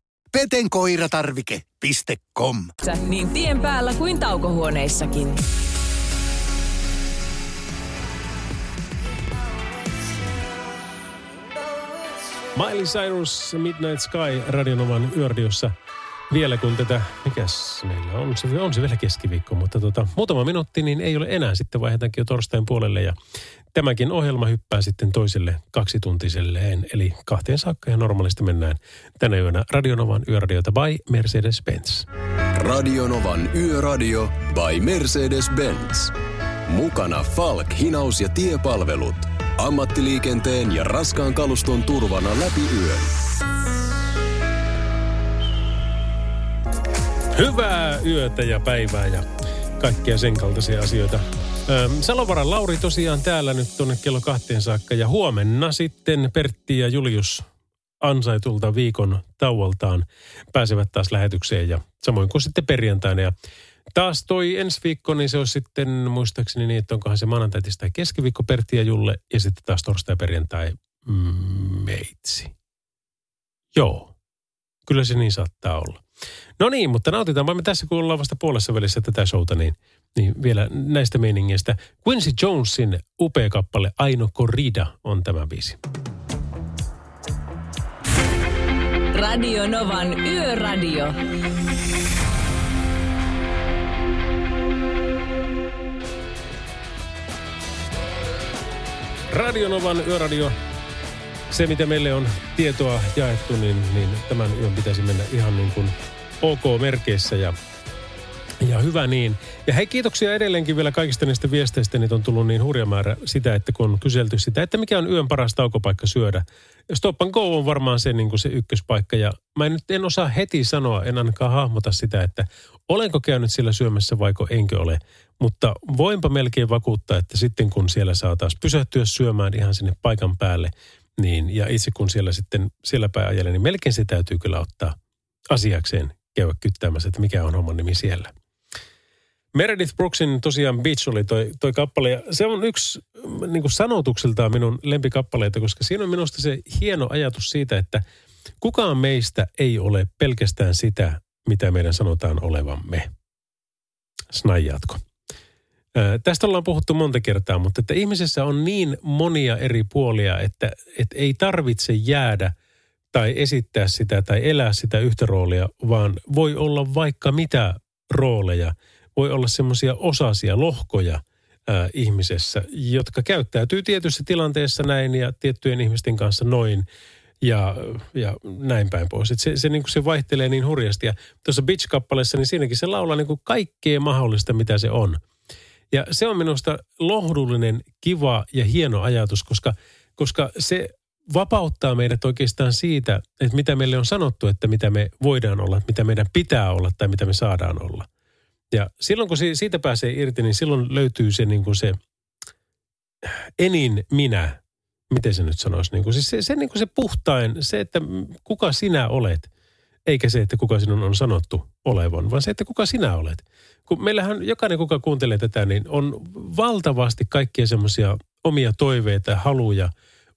petenkoiratarvike.com Niin tien päällä kuin taukohuoneissakin. Miley Cyrus Midnight Sky Radionovan yöradiossa vielä kun tätä, mikäs meillä on, se on se vielä keskiviikko, mutta tota, muutama minuutti, niin ei ole enää. Sitten vaihdetaankin jo torstain puolelle ja tämäkin ohjelma hyppää sitten toiselle kaksituntiselleen, eli kahteen saakka ja normaalisti mennään tänä yönä Radionovan yöradiota by Mercedes-Benz. Radionovan Yöradio by Mercedes-Benz. Mukana Falk, hinaus ja tiepalvelut. Ammattiliikenteen ja raskaan kaluston turvana läpi yön. Hyvää yötä ja päivää ja kaikkea sen kaltaisia asioita. Salovaran Lauri tosiaan täällä nyt tuonne kello kahteen saakka ja huomenna sitten Pertti ja Julius ansaitulta viikon tauoltaan pääsevät taas lähetykseen ja samoin kuin sitten perjantaina. Ja taas toi ensi viikko, niin se on sitten muistaakseni niin, että onkohan se maanantai, tai keskiviikko Pertti ja Julle ja sitten taas torstai perjantai mm, meitsi. Joo, kyllä se niin saattaa olla. No niin, mutta nautitaan me tässä, kun ollaan vasta puolessa välissä tätä showta, niin, niin vielä näistä meiningeistä. Quincy Jonesin upea kappale Aino Corrida on tämä biisi. Radio Novan Yöradio. Radionovan yöradio. Se, mitä meille on tietoa jaettu, niin, niin tämän yön pitäisi mennä ihan niin kuin OK-merkeissä. Ja Ja hyvä niin. Ja hei, kiitoksia edelleenkin vielä kaikista niistä viesteistä. Niitä on tullut niin hurja määrä sitä, että kun on kyselty sitä, että mikä on yön paras taukopaikka syödä. Stop and Go on varmaan se, niin kuin se ykköspaikka. Ja mä en nyt en osaa heti sanoa, en ainakaan hahmota sitä, että olenko käynyt siellä syömässä vaiko enkö ole. Mutta voinpa melkein vakuuttaa, että sitten kun siellä saa taas pysähtyä syömään ihan sinne paikan päälle, niin ja itse kun siellä sitten siellä päin ajelen, niin melkein se täytyy kyllä ottaa asiakseen käydä kyttäämässä, että mikä on homman nimi siellä. Meredith Brooksin tosiaan Beach oli toi, toi kappale. Ja se on yksi niin kuin sanotukseltaan minun lempikappaleita, koska siinä on minusta se hieno ajatus siitä, että kukaan meistä ei ole pelkästään sitä, mitä meidän sanotaan olevamme. Snaijaatko? Tästä ollaan puhuttu monta kertaa, mutta että ihmisessä on niin monia eri puolia, että, että ei tarvitse jäädä tai esittää sitä tai elää sitä yhtä roolia, vaan voi olla vaikka mitä rooleja. Voi olla semmoisia osasia, lohkoja ää, ihmisessä, jotka käyttäytyy tietyssä tilanteessa näin ja tiettyjen ihmisten kanssa noin ja, ja näin päin pois. Et se, se, niin se vaihtelee niin hurjasti. Ja tuossa Bitch-kappaleessa, niin siinäkin se laulaa niin kuin kaikkea mahdollista, mitä se on. Ja se on minusta lohdullinen, kiva ja hieno ajatus, koska, koska se vapauttaa meidät oikeastaan siitä, että mitä meille on sanottu, että mitä me voidaan olla, mitä meidän pitää olla tai mitä me saadaan olla. Ja silloin kun siitä pääsee irti, niin silloin löytyy se, niin kuin se enin minä, miten se nyt sanoisi, niin kuin se, se, se, niin kuin se puhtain, se, että kuka sinä olet, eikä se, että kuka sinun on sanottu olevan, vaan se, että kuka sinä olet. Kun meillähän jokainen, kuka kuuntelee tätä, niin on valtavasti kaikkia semmoisia omia toiveita, haluja,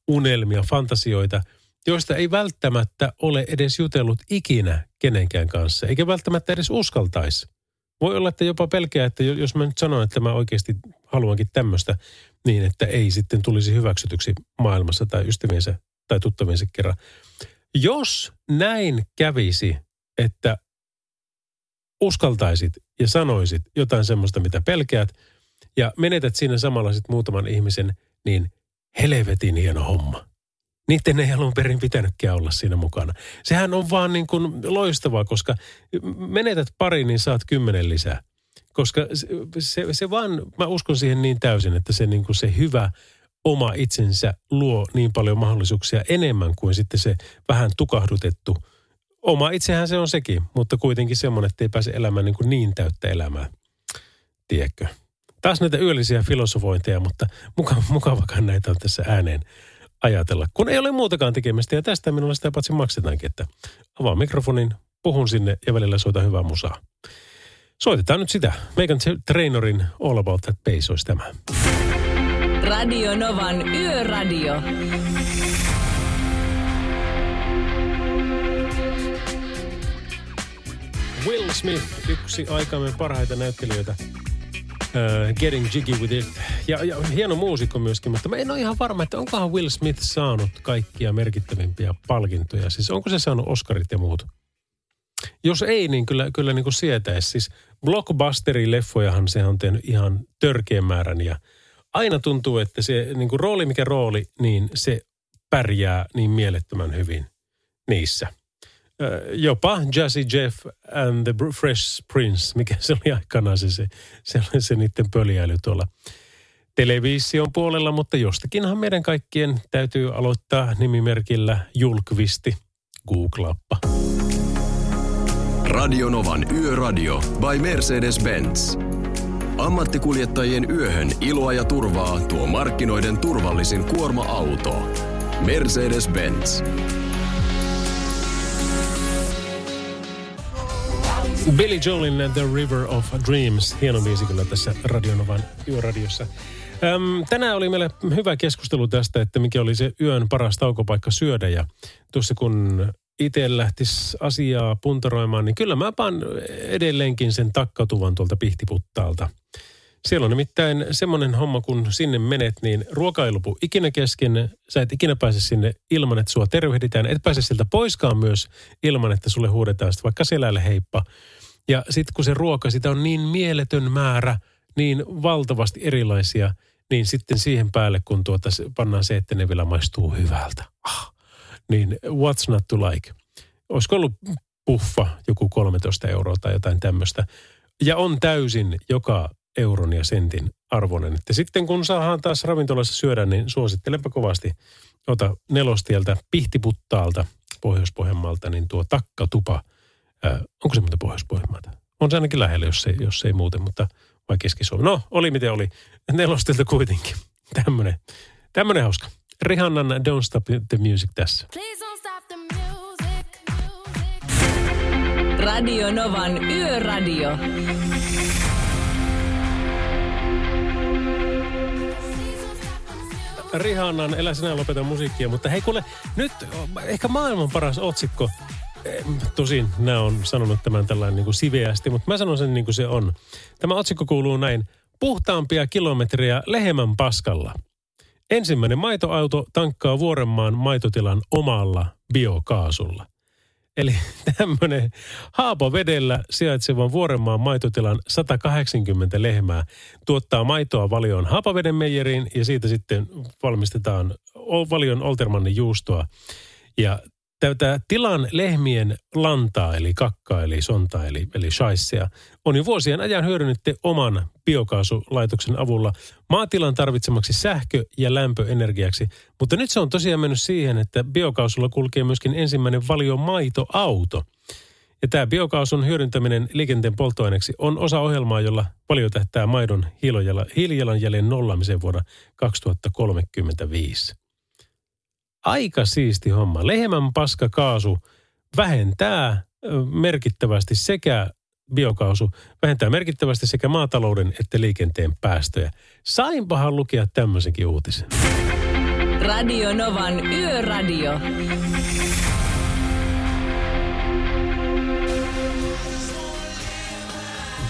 unelmia, fantasioita, joista ei välttämättä ole edes jutellut ikinä kenenkään kanssa, eikä välttämättä edes uskaltaisi. Voi olla, että jopa pelkää, että jos mä nyt sanon, että mä oikeasti haluankin tämmöistä, niin että ei sitten tulisi hyväksytyksi maailmassa tai ystäviensä tai tuttaviensa kerran. Jos näin kävisi, että uskaltaisit ja sanoisit jotain semmoista, mitä pelkäät, ja menetät siinä samalla sitten muutaman ihmisen, niin helvetin hieno homma. Niiden ei alun perin pitänytkään olla siinä mukana. Sehän on vaan niin kuin loistavaa, koska menetät pari, niin saat kymmenen lisää. Koska se, se, se vaan, mä uskon siihen niin täysin, että se, niin kuin se hyvä oma itsensä luo niin paljon mahdollisuuksia enemmän kuin sitten se vähän tukahdutettu. Oma itsehän se on sekin, mutta kuitenkin semmoinen, että ei pääse elämään niin, kuin niin täyttä elämää. Tiedätkö? Taas näitä yöllisiä filosofointeja, mutta mukava, mukavakaan näitä on tässä ääneen ajatella. Kun ei ole muutakaan tekemistä ja tästä minulla sitä paitsi maksetaankin, että avaa mikrofonin, puhun sinne ja välillä soita hyvää musaa. Soitetaan nyt sitä. Megan Trainorin All About That Bass olisi tämä. Radio Novan Yöradio. Will Smith, yksi aikamme parhaita näyttelijöitä. Uh, Getting Jiggy With It. Ja, ja hieno muusikko myöskin, mutta mä en ole ihan varma, että onkohan Will Smith saanut kaikkia merkittävimpiä palkintoja. Siis onko se saanut Oscarit ja muut? Jos ei, niin kyllä, kyllä niin kuin sietäisi. Siis blockbusteri-leffojahan se on tehnyt ihan törkeän määrän ja aina tuntuu, että se niin kuin rooli mikä rooli, niin se pärjää niin mielettömän hyvin niissä – jopa Jazzy Jeff and the Fresh Prince, mikä se oli aikanaan se, se, se, se niiden pöljäily tuolla television puolella, mutta jostakinhan meidän kaikkien täytyy aloittaa nimimerkillä Julkvisti. Googlappa. Radionovan Yöradio by Mercedes-Benz. Ammattikuljettajien yöhön iloa ja turvaa tuo markkinoiden turvallisin kuorma-auto. Mercedes-Benz. Billy Joelin The River of Dreams. Hieno biisi kyllä tässä Radionovan yöradiossa. Öm, tänään oli meille hyvä keskustelu tästä, että mikä oli se yön paras taukopaikka syödä. Ja tuossa kun itse lähtisi asiaa puntaroimaan, niin kyllä mä pan edelleenkin sen takkatuvan tuolta pihtiputtaalta. Siellä on nimittäin semmoinen homma, kun sinne menet, niin ruoka ei lopu ikinä kesken. Sä et ikinä pääse sinne ilman, että sua tervehditään. Et pääse sieltä poiskaan myös ilman, että sulle huudetaan sitä vaikka selälle heippa. Ja sitten kun se ruoka, sitä on niin mieletön määrä, niin valtavasti erilaisia, niin sitten siihen päälle, kun tuota, pannaan se, että ne vielä maistuu hyvältä. Ah, niin what's not to like? Olisiko ollut puffa joku 13 euroa tai jotain tämmöistä. ja on täysin joka euron ja sentin arvoinen. Että sitten kun saadaan taas ravintolassa syödä, niin suosittelenpä kovasti. Ota nelostieltä Pihtiputtaalta Pohjois-Pohjanmaalta, niin tuo takkatupa. Ää, onko se muuten Pohjois-Pohjanmaalta? On se ainakin lähellä, jos ei, jos ei muuten, mutta vai Keski-Suomi. No, oli miten oli. Nelostilta kuitenkin. Tämmönen, tämmönen hauska. Rihannan Don't Stop the Music tässä. Radio Novan Yöradio. Rihannan Elä sinä lopeta musiikkia, mutta hei kuule, nyt ehkä maailman paras otsikko. Tosin nämä on sanonut tämän tällainen niin siveästi, mutta mä sanon sen niin kuin se on. Tämä otsikko kuuluu näin. Puhtaampia kilometriä lehmän paskalla. Ensimmäinen maitoauto tankkaa Vuorenmaan maitotilan omalla biokaasulla. Eli tämmöinen Haapavedellä sijaitsevan Vuorenmaan maitotilan 180 lehmää tuottaa maitoa valioon Haapaveden meijeriin ja siitä sitten valmistetaan valion Oltermannin juustoa. Ja tätä tilan lehmien lantaa, eli kakkaa, eli sontaa, eli, eli shaisseja, on jo vuosien ajan hyödynnetty oman biokaasulaitoksen avulla maatilan tarvitsemaksi sähkö- ja lämpöenergiaksi. Mutta nyt se on tosiaan mennyt siihen, että biokaasulla kulkee myöskin ensimmäinen valio maitoauto. Ja tämä biokaasun hyödyntäminen liikenteen polttoaineeksi on osa ohjelmaa, jolla paljon tähtää maidon hiilijalanjäljen nollaamisen vuonna 2035 aika siisti homma. Lehmän paskakaasu vähentää merkittävästi sekä biokaasu vähentää merkittävästi sekä maatalouden että liikenteen päästöjä. Sainpahan lukea tämmöisenkin uutisen. Radio Novan Yöradio.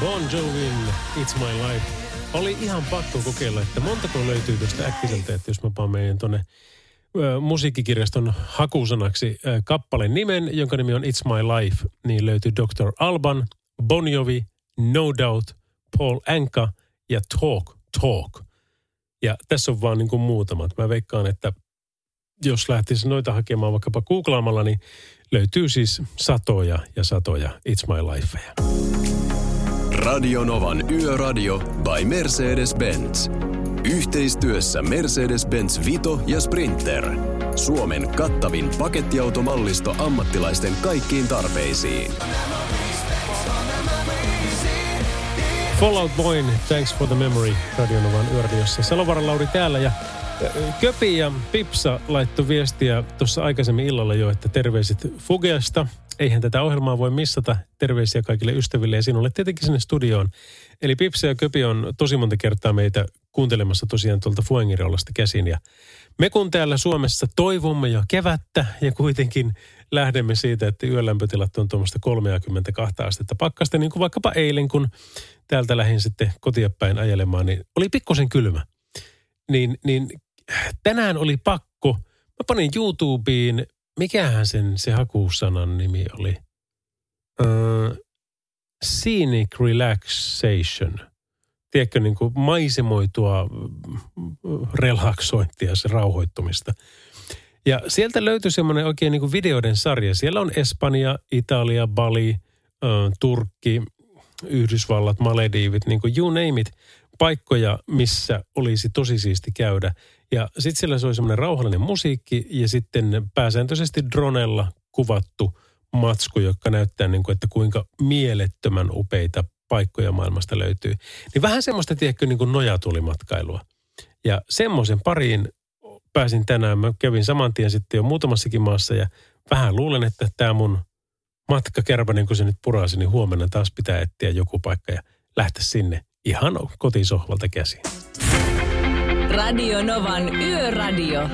Bon Jovin It's My Life. Oli ihan pakko kokeilla, että montako löytyy tuosta äkkiseltä, että jos mä vaan menen tuonne musiikkikirjaston hakusanaksi kappaleen nimen, jonka nimi on It's My Life, niin löytyy Dr. Alban, Bon Jovi, No Doubt, Paul Anka ja Talk Talk. Ja tässä on vaan niin kuin muutamat. Mä veikkaan, että jos lähtisi noita hakemaan vaikkapa googlaamalla, niin löytyy siis satoja ja satoja It's My Lifeja. Radio Novan Yöradio by Mercedes-Benz. Yhteistyössä Mercedes-Benz Vito ja Sprinter. Suomen kattavin pakettiautomallisto ammattilaisten kaikkiin tarpeisiin. Fallout Boyn, Thanks for the Memory, Radionovan yöradiossa. Salovaran Lauri täällä ja Köpi ja Pipsa laittoi viestiä tuossa aikaisemmin illalla jo, että terveiset Fugeasta. Eihän tätä ohjelmaa voi missata. Terveisiä kaikille ystäville ja sinulle tietenkin sinne studioon. Eli Pipsa ja Köpi on tosi monta kertaa meitä kuuntelemassa tosiaan tuolta Fuengirolasta käsin. Ja me kun täällä Suomessa toivomme jo kevättä ja kuitenkin lähdemme siitä, että yölämpötilat on tuommoista 32 astetta pakkasta, niin kuin vaikkapa eilen, kun täältä lähdin sitten kotia päin ajelemaan, niin oli pikkusen kylmä. Niin, niin tänään oli pakko. Mä panin YouTubeen, mikähän sen se hakusanan nimi oli? Uh, scenic relaxation. Tiedätkö, niin kuin maisemoitua mm, relaksointia, se rauhoittumista. Ja sieltä löytyi semmoinen oikein niin kuin videoiden sarja. Siellä on Espanja, Italia, Bali, Turkki, Yhdysvallat, Malediivit, niin kuin you name it, paikkoja, missä olisi tosi siisti käydä. Ja sitten siellä se oli semmoinen rauhallinen musiikki ja sitten pääsääntöisesti dronella kuvattu matsku, joka näyttää niin kuin, että kuinka mielettömän upeita paikkoja maailmasta löytyy. Niin vähän semmoista, tiedätkö, niin kuin nojatulimatkailua. Ja semmoisen pariin pääsin tänään. Mä kävin saman tien sitten jo muutamassakin maassa ja vähän luulen, että tämä mun matka kärpänen, kun se nyt purasi, niin huomenna taas pitää etsiä joku paikka ja lähteä sinne ihan kotisohvalta käsiin. Radio Novan Yöradio.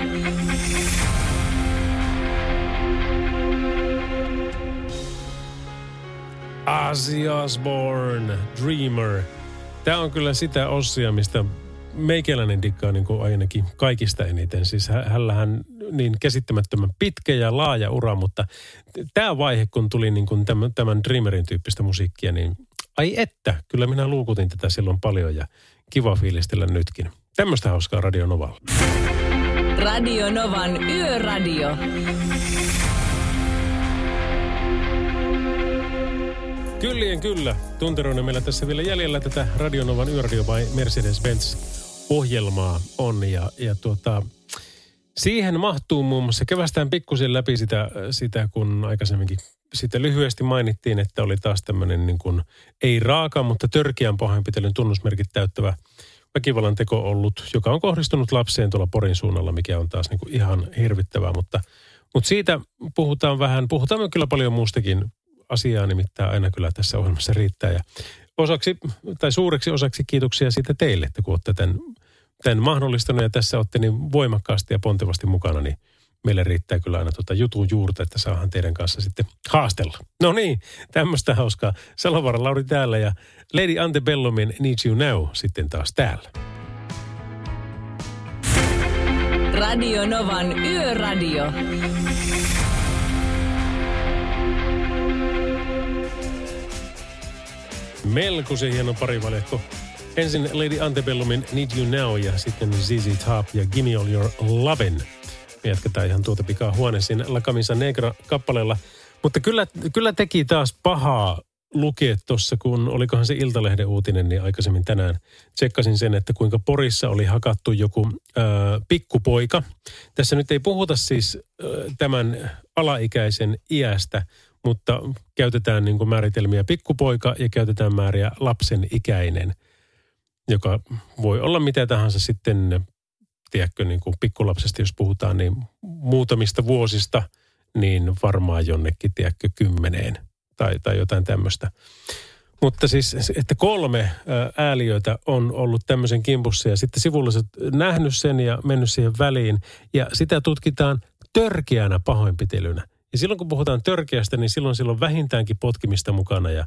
Ozzy Osbourne, Dreamer. Tämä on kyllä sitä ossia, mistä meikäläinen dikkaa niin kuin ainakin kaikista eniten. Siis hä- hänellähän niin käsittämättömän pitkä ja laaja ura, mutta tämä vaihe, kun tuli niin kuin tämän, tämän Dreamerin tyyppistä musiikkia, niin ai että, kyllä minä luukutin tätä silloin paljon ja kiva fiilistellä nytkin. Tämmöistä hauskaa Radio Novalla. Radio Novan Yöradio. Kyllien kyllä. Tunteroinen meillä tässä vielä jäljellä tätä Radionovan Yöradio by Mercedes-Benz ohjelmaa on. Ja, ja tuota, siihen mahtuu muun muassa, kevästään pikkusen läpi sitä, sitä, kun aikaisemminkin sitä lyhyesti mainittiin, että oli taas tämmöinen niin kuin, ei raaka, mutta törkeän pahoinpitelyn tunnusmerkit täyttävä väkivallan teko ollut, joka on kohdistunut lapseen tuolla Porin suunnalla, mikä on taas niin kuin ihan hirvittävää, mutta, mutta siitä puhutaan vähän, puhutaan kyllä paljon muustakin asiaa, nimittäin aina kyllä tässä ohjelmassa riittää ja osaksi, tai suureksi osaksi kiitoksia siitä teille, että kun olette tämän, tämän mahdollistanut ja tässä olette niin voimakkaasti ja pontevasti mukana, niin meille riittää kyllä aina tuota jutun juurta, että saahan teidän kanssa sitten haastella. No niin, tämmöistä hauskaa. Salovaara Lauri täällä ja Lady Antebellumin Need You Now sitten taas täällä. Radio Novan Yöradio. Melko se hieno parivaljakko. Ensin Lady Antebellumin Need You Now ja sitten ZZ Top ja Gimme All Your Lovin'. Me jatketaan ihan tuota pikaa huoneeseen La Camisa Negra-kappaleella. Mutta kyllä, kyllä teki taas pahaa lukea tuossa, kun olikohan se Iltalehden uutinen, niin aikaisemmin tänään tsekkasin sen, että kuinka Porissa oli hakattu joku ö, pikkupoika. Tässä nyt ei puhuta siis ö, tämän alaikäisen iästä, mutta käytetään niin kuin määritelmiä pikkupoika ja käytetään määriä lapsen ikäinen, joka voi olla mitä tahansa sitten, tiedätkö, niin kuin pikkulapsesta, jos puhutaan, niin muutamista vuosista, niin varmaan jonnekin, tiedätkö, kymmeneen tai, tai jotain tämmöistä. Mutta siis, että kolme ääliöitä on ollut tämmöisen kimpussa ja sitten sivulliset nähnyt sen ja mennyt siihen väliin. Ja sitä tutkitaan törkeänä pahoinpitelynä. Ja silloin kun puhutaan törkeästä, niin silloin silloin vähintäänkin potkimista mukana ja,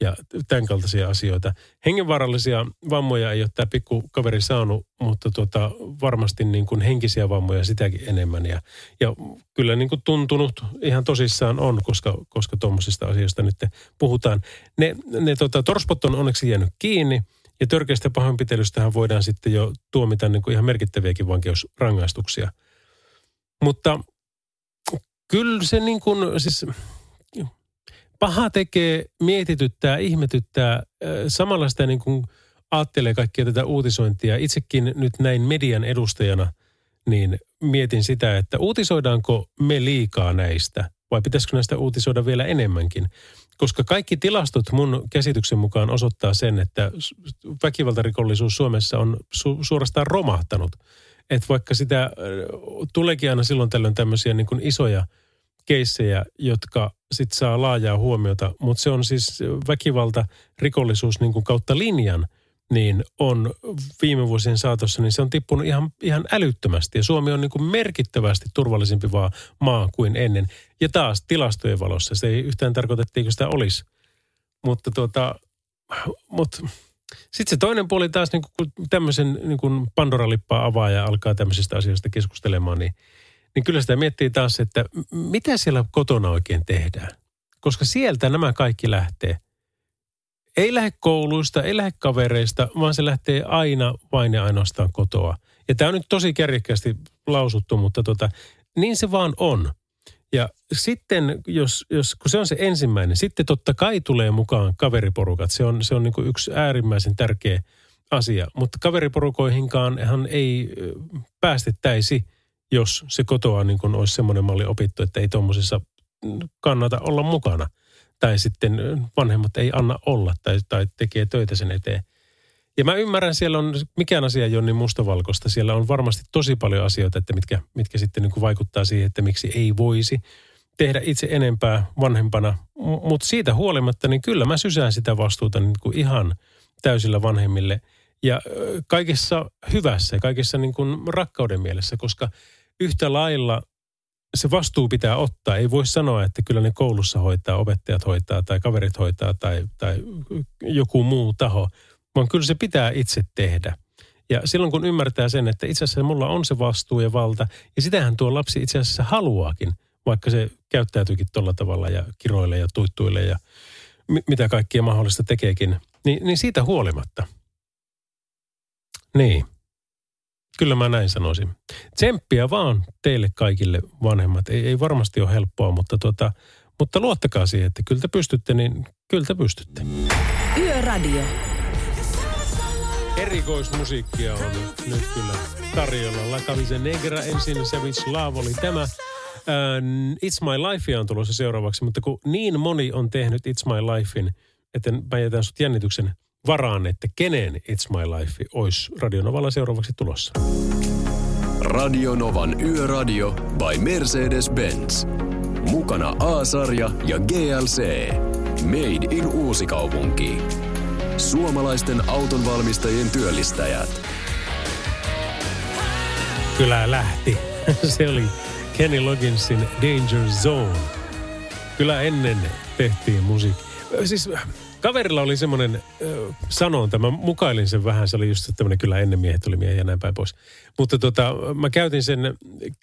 ja tämän kaltaisia asioita. Hengenvaarallisia vammoja ei ole tämä pikku kaveri saanut, mutta tuota, varmasti niin kuin henkisiä vammoja sitäkin enemmän. Ja, ja kyllä niin kuin tuntunut ihan tosissaan on, koska, koska tuommoisista asioista nyt puhutaan. Ne, ne tota, torspot on onneksi jäänyt kiinni. Ja törkeästä pahoinpitelystähän voidaan sitten jo tuomita niin kuin ihan merkittäviäkin vankeusrangaistuksia. Mutta kyllä se niin kuin, siis paha tekee, mietityttää, ihmetyttää. Samalla sitä niin kuin ajattelee kaikkia tätä uutisointia. Itsekin nyt näin median edustajana, niin mietin sitä, että uutisoidaanko me liikaa näistä vai pitäisikö näistä uutisoida vielä enemmänkin. Koska kaikki tilastot mun käsityksen mukaan osoittaa sen, että väkivaltarikollisuus Suomessa on su- suorastaan romahtanut. Että vaikka sitä tuleekin aina silloin tällöin tämmöisiä niin kuin isoja – keissejä, jotka sitten saa laajaa huomiota, mutta se on siis väkivalta, rikollisuus niin kuin kautta linjan, niin on viime vuosien saatossa, niin se on tippunut ihan, ihan älyttömästi. Ja Suomi on niin kuin merkittävästi turvallisempi vaan maa kuin ennen. Ja taas tilastojen valossa, se ei yhtään tarkoita, etteikö sitä olisi. Mutta tuota, mutta sitten se toinen puoli taas, niin kun tämmöisen niin kuin Pandora-lippaa avaa ja alkaa tämmöisistä asioista keskustelemaan, niin – niin kyllä sitä miettii taas, että mitä siellä kotona oikein tehdään. Koska sieltä nämä kaikki lähtee. Ei lähde kouluista, ei lähde kavereista, vaan se lähtee aina vain ja ainoastaan kotoa. Ja tämä on nyt tosi kärjekkäästi lausuttu, mutta tota, niin se vaan on. Ja sitten, jos, jos, kun se on se ensimmäinen, sitten totta kai tulee mukaan kaveriporukat. Se on, se on niin yksi äärimmäisen tärkeä asia. Mutta kaveriporukoihinkaan hän ei päästettäisi – jos se kotoa niin kuin olisi semmoinen malli opittu, että ei tuommoisessa kannata olla mukana. Tai sitten vanhemmat ei anna olla tai, tai tekee töitä sen eteen. Ja mä ymmärrän, siellä on, mikään asia ei ole niin mustavalkoista. Siellä on varmasti tosi paljon asioita, että mitkä, mitkä sitten niin kuin vaikuttaa siihen, että miksi ei voisi tehdä itse enempää vanhempana. Mutta siitä huolimatta, niin kyllä mä sysään sitä vastuuta niin kuin ihan täysillä vanhemmille. Ja kaikessa hyvässä, kaikessa niin kuin rakkauden mielessä, koska – yhtä lailla se vastuu pitää ottaa. Ei voi sanoa, että kyllä ne koulussa hoitaa, opettajat hoitaa tai kaverit hoitaa tai, tai joku muu taho, vaan kyllä se pitää itse tehdä. Ja silloin kun ymmärtää sen, että itse asiassa mulla on se vastuu ja valta, ja sitähän tuo lapsi itse asiassa haluaakin, vaikka se käyttäytyykin tuolla tavalla ja kiroille ja tuittuille ja mitä kaikkia mahdollista tekeekin, niin, niin siitä huolimatta. Niin. Kyllä mä näin sanoisin. Tsemppiä vaan teille kaikille vanhemmat. Ei, ei varmasti ole helppoa, mutta tota, Mutta luottakaa siihen, että kyllä te pystytte, niin kyllä te pystytte. Yöradio. Erikoismusiikkia on nyt kyllä tarjolla. La Negra ensin, Savage Love oli tämä. Ähm, It's My Life on tulossa seuraavaksi, mutta kun niin moni on tehnyt It's My Lifein, että mä jätän sut jännityksen varaan, että kenen It's My Life olisi Radionovalla seuraavaksi tulossa. Radio Novan Yöradio by Mercedes-Benz. Mukana A-sarja ja GLC. Made in Uusikaupunki. Suomalaisten autonvalmistajien työllistäjät. Kyllä lähti. Se oli Kenny Logginsin Danger Zone. Kyllä ennen tehtiin musiikki. Siis kaverilla oli semmoinen äh, sanonta, mä mukailin sen vähän, se oli just tämmöinen kyllä ennen miehet oli miehiä ja näin päin pois. Mutta tota, mä käytin sen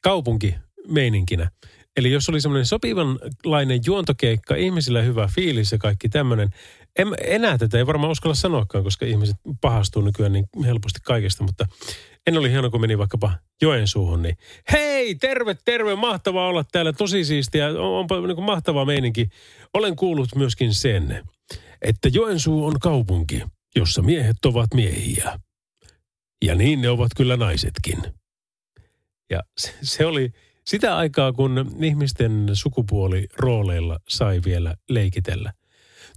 kaupunkimeininkinä. Eli jos oli semmoinen sopivanlainen juontokeikka, ihmisillä hyvä fiilis ja kaikki tämmöinen. En, enää tätä ei varmaan uskalla sanoakaan, koska ihmiset pahastuu nykyään niin helposti kaikesta, mutta en oli hieno, kun meni vaikkapa Joensuuhun, niin hei, terve, terve, mahtavaa olla täällä, tosi siistiä, on, onpa niin kuin mahtava meininki. Olen kuullut myöskin sen, että Joensuu on kaupunki, jossa miehet ovat miehiä. Ja niin ne ovat kyllä naisetkin. Ja se, se oli sitä aikaa, kun ihmisten sukupuolirooleilla sai vielä leikitellä.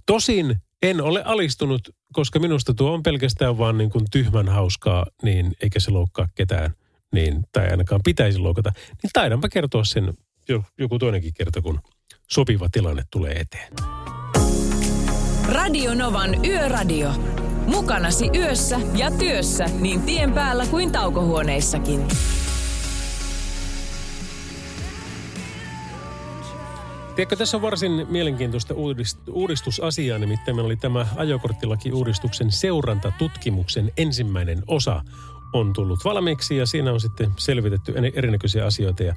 Tosin en ole alistunut, koska minusta tuo on pelkästään vaan niin kuin tyhmän hauskaa, niin eikä se loukkaa ketään, niin, tai ainakaan pitäisi loukata. Niin taidanpa kertoa sen jo- joku toinenkin kerta, kun sopiva tilanne tulee eteen. Radio Novan Yöradio. Mukanasi yössä ja työssä niin tien päällä kuin taukohuoneissakin. Tiedätkö, tässä on varsin mielenkiintoista uudist- uudistusasiaa, nimittäin meillä oli tämä ajokorttilaki-uudistuksen seurantatutkimuksen ensimmäinen osa on tullut valmiiksi ja siinä on sitten selvitetty eri- erinäköisiä asioita. Ja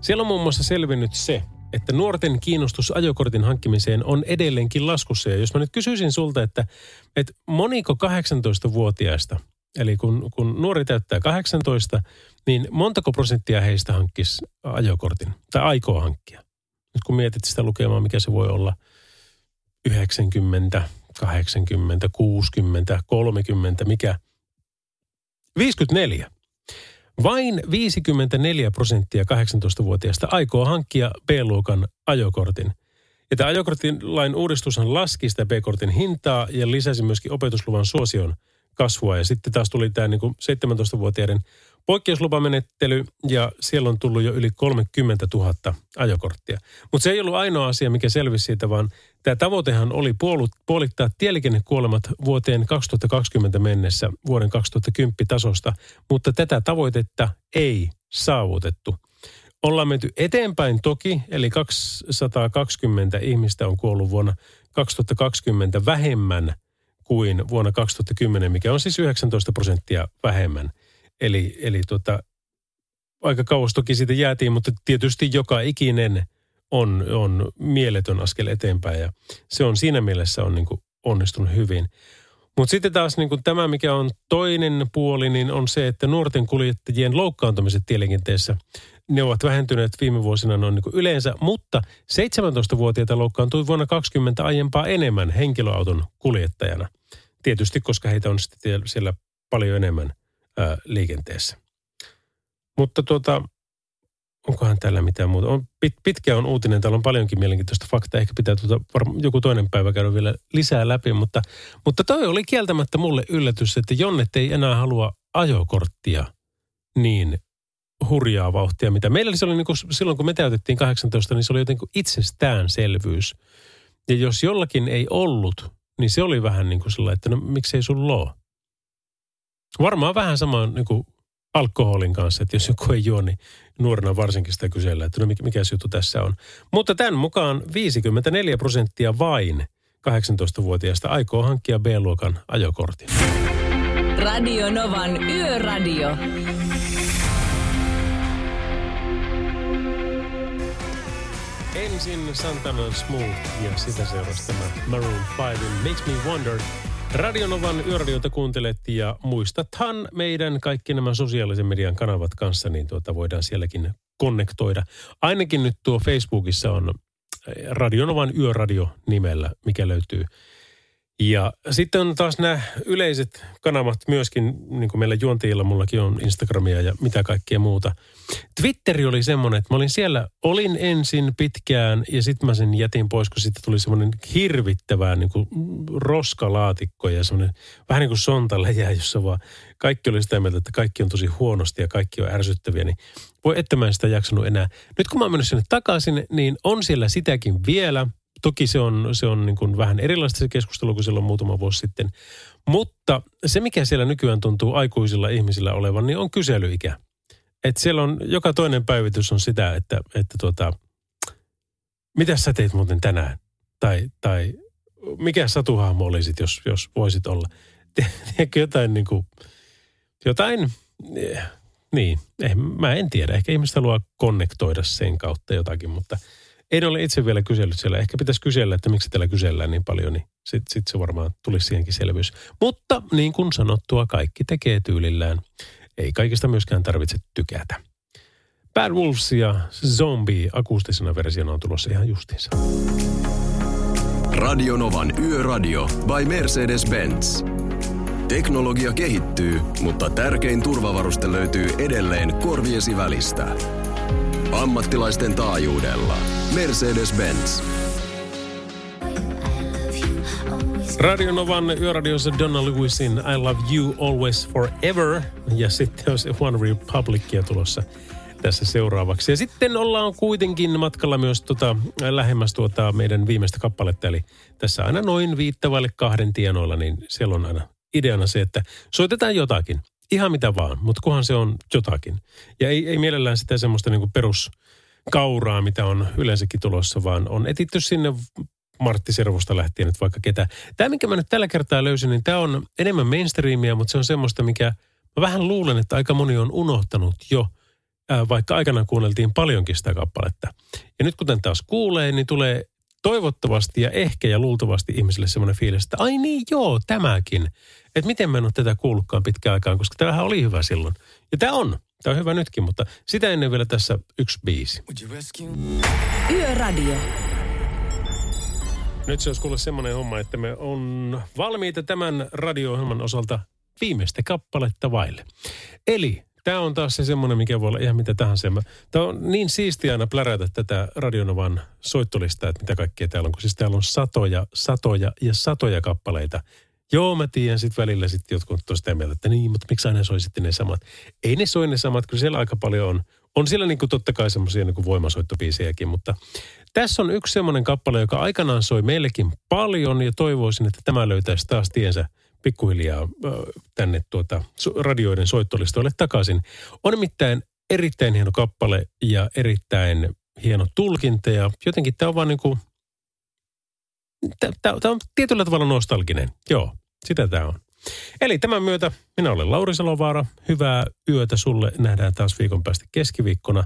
siellä on muun muassa selvinnyt se, että nuorten kiinnostus ajokortin hankkimiseen on edelleenkin laskussa. Ja jos mä nyt kysyisin sulta, että, että moniko 18-vuotiaista, eli kun, kun nuori täyttää 18, niin montako prosenttia heistä hankkisi ajokortin tai aikoo hankkia? Nyt kun mietit sitä lukemaa, mikä se voi olla 90, 80, 60, 30, mikä? 54. Vain 54 prosenttia 18-vuotiaista aikoo hankkia B-luokan ajokortin. Ja tämä ajokorttilain uudistushan laski sitä B-kortin hintaa ja lisäsi myöskin opetusluvan suosion kasvua. Ja sitten taas tuli tämä niin kuin 17-vuotiaiden poikkeuslupamenettely ja siellä on tullut jo yli 30 000 ajokorttia. Mutta se ei ollut ainoa asia, mikä selvisi siitä, vaan tämä tavoitehan oli puolittaa tieliikennekuolemat vuoteen 2020 mennessä vuoden 2010 tasosta, mutta tätä tavoitetta ei saavutettu. Ollaan menty eteenpäin toki, eli 220 ihmistä on kuollut vuonna 2020 vähemmän kuin vuonna 2010, mikä on siis 19 prosenttia vähemmän. Eli, eli tota, aika kauas toki siitä jäätiin, mutta tietysti joka ikinen on, on mieletön askel eteenpäin ja se on siinä mielessä on niin kuin onnistunut hyvin. Mutta sitten taas niin kuin tämä, mikä on toinen puoli, niin on se, että nuorten kuljettajien loukkaantumiset tieliikenteessä, ne ovat vähentyneet viime vuosina noin niin kuin yleensä, mutta 17-vuotiaita loukkaantui vuonna 20 aiempaa enemmän henkilöauton kuljettajana. Tietysti, koska heitä on sitten siellä paljon enemmän ää, liikenteessä. Mutta tuota, onkohan täällä mitään muuta? On, pit, pitkä on uutinen, täällä on paljonkin mielenkiintoista faktaa. Ehkä pitää tuota, varma, joku toinen päivä käydä vielä lisää läpi, mutta, mutta toi oli kieltämättä mulle yllätys, että Jonnet ei enää halua ajokorttia niin hurjaa vauhtia, mitä meillä se oli niin kuin, silloin, kun me täytettiin 18, niin se oli jotenkin itsestäänselvyys. Ja jos jollakin ei ollut, niin se oli vähän niin kuin sellainen, että no miksei sulla ole. Varmaan vähän sama niin kuin alkoholin kanssa, että jos joku ei juo, niin nuorena varsinkin sitä kysellä, että no mikä, juttu tässä on. Mutta tämän mukaan 54 prosenttia vain 18-vuotiaista aikoo hankkia B-luokan ajokortin. Radio Novan Yöradio. Ensin Santana Smooth ja sitä seurasi tämä Maroon 5 Makes Me Wonder. Radionovan yöradiota kuuntelet ja muistathan meidän kaikki nämä sosiaalisen median kanavat kanssa, niin tuota voidaan sielläkin konnektoida. Ainakin nyt tuo Facebookissa on Radionovan yöradio nimellä, mikä löytyy. Ja sitten on taas nämä yleiset kanavat myöskin, niin kuin meillä juontajilla, mullakin on Instagramia ja mitä kaikkea muuta. Twitteri oli semmoinen, että mä olin siellä, olin ensin pitkään ja sitten mä sen jätin pois, kun sitten tuli semmoinen hirvittävää niin kuin roskalaatikko ja semmoinen vähän niin kuin sontaläjä, jossa vaan kaikki oli sitä mieltä, että kaikki on tosi huonosti ja kaikki on ärsyttäviä, niin voi että mä en sitä jaksanut enää. Nyt kun mä oon mennyt sinne takaisin, niin on siellä sitäkin vielä – Toki se on, se on niin kuin vähän erilaista se keskustelu kuin silloin muutama vuosi sitten. Mutta se, mikä siellä nykyään tuntuu aikuisilla ihmisillä olevan, niin on kyselyikä. Et siellä on, joka toinen päivitys on sitä, että, että tuota, mitä sä teit muuten tänään? Tai, tai mikä satuhahmo olisit, jos, jos voisit olla? Tiedätkö jotain niin kuin, jotain, niin, eh, mä en tiedä. Ehkä ihmiset haluaa konnektoida sen kautta jotakin, mutta – en ole itse vielä kysellyt siellä. Ehkä pitäisi kysellä, että miksi täällä kysellään niin paljon, niin sitten sit se varmaan tulisi siihenkin selvyys. Mutta niin kuin sanottua, kaikki tekee tyylillään. Ei kaikista myöskään tarvitse tykätä. Bad Wolves ja Zombie akustisena versiona on tulossa ihan justiinsa. Radionovan Yöradio by Mercedes-Benz. Teknologia kehittyy, mutta tärkein turvavaruste löytyy edelleen korviesi välistä. Ammattilaisten taajuudella. Mercedes-Benz. Radio Novan yöradiossa Donna Lewisin I Love You Always Forever. Ja sitten se One Republicia tulossa tässä seuraavaksi. Ja sitten ollaan kuitenkin matkalla myös tota, lähemmäs tuota meidän viimeistä kappaletta. Eli tässä aina noin viittavalle kahden tienoilla, niin siellä on aina ideana se, että soitetaan jotakin ihan mitä vaan, mutta kunhan se on jotakin. Ja ei, ei mielellään sitä semmoista niin kuin peruskauraa, mitä on yleensäkin tulossa, vaan on etitty sinne Martti Servosta lähtien nyt vaikka ketä. Tämä, minkä mä nyt tällä kertaa löysin, niin tämä on enemmän mainstreamia, mutta se on semmoista, mikä mä vähän luulen, että aika moni on unohtanut jo, vaikka aikanaan kuunneltiin paljonkin sitä kappaletta. Ja nyt kuten taas kuulee, niin tulee toivottavasti ja ehkä ja luultavasti ihmisille semmoinen fiilis, että ai niin joo, tämäkin. Että miten mä en ole tätä kuullutkaan pitkään aikaan, koska tämähän oli hyvä silloin. Ja tämä on. Tämä on hyvä nytkin, mutta sitä ennen vielä tässä yksi biisi. Yöradio. Nyt se olisi kuulla semmoinen homma, että me on valmiita tämän radio-ohjelman osalta viimeistä kappaletta vaille. Eli tämä on taas se semmoinen, mikä voi olla ihan mitä tahansa. Tämä on niin siistiä aina plärätä tätä Radionovan soittolistaa, että mitä kaikkea täällä on. Kun siis täällä on satoja, satoja ja satoja kappaleita. Joo, mä tiedän sitten välillä sitten jotkut on sitä mieltä, että niin, mutta miksi aina soi sitten ne samat. Ei ne soi ne samat, kun siellä aika paljon on. On siellä niin kuin totta kai semmoisia niin voimasoittopiisejäkin, mutta tässä on yksi semmoinen kappale, joka aikanaan soi meillekin paljon ja toivoisin, että tämä löytäisi taas tiensä – pikkuhiljaa tänne tuota radioiden soittolistoille takaisin. On nimittäin erittäin hieno kappale ja erittäin hieno tulkinta ja jotenkin tämä on vaan niin kuin, tämä on tietyllä tavalla nostalginen. Joo, sitä tämä on. Eli tämän myötä minä olen Lauri Salovaara. Hyvää yötä sulle. Nähdään taas viikon päästä keskiviikkona.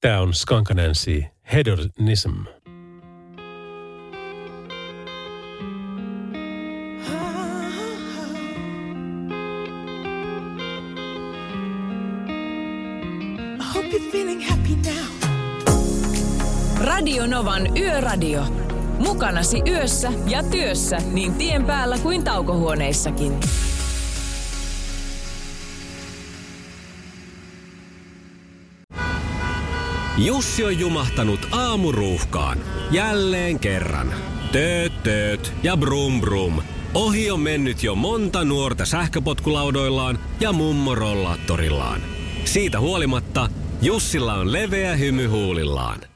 Tämä on Skankanansi Hedonism. Radio Novan Yöradio. Mukanasi yössä ja työssä niin tien päällä kuin taukohuoneissakin. Jussi on jumahtanut aamuruuhkaan. Jälleen kerran. Tööt, tööt ja brum brum. Ohi on mennyt jo monta nuorta sähköpotkulaudoillaan ja mummorollaattorillaan. Siitä huolimatta Jussilla on leveä hymy huulillaan.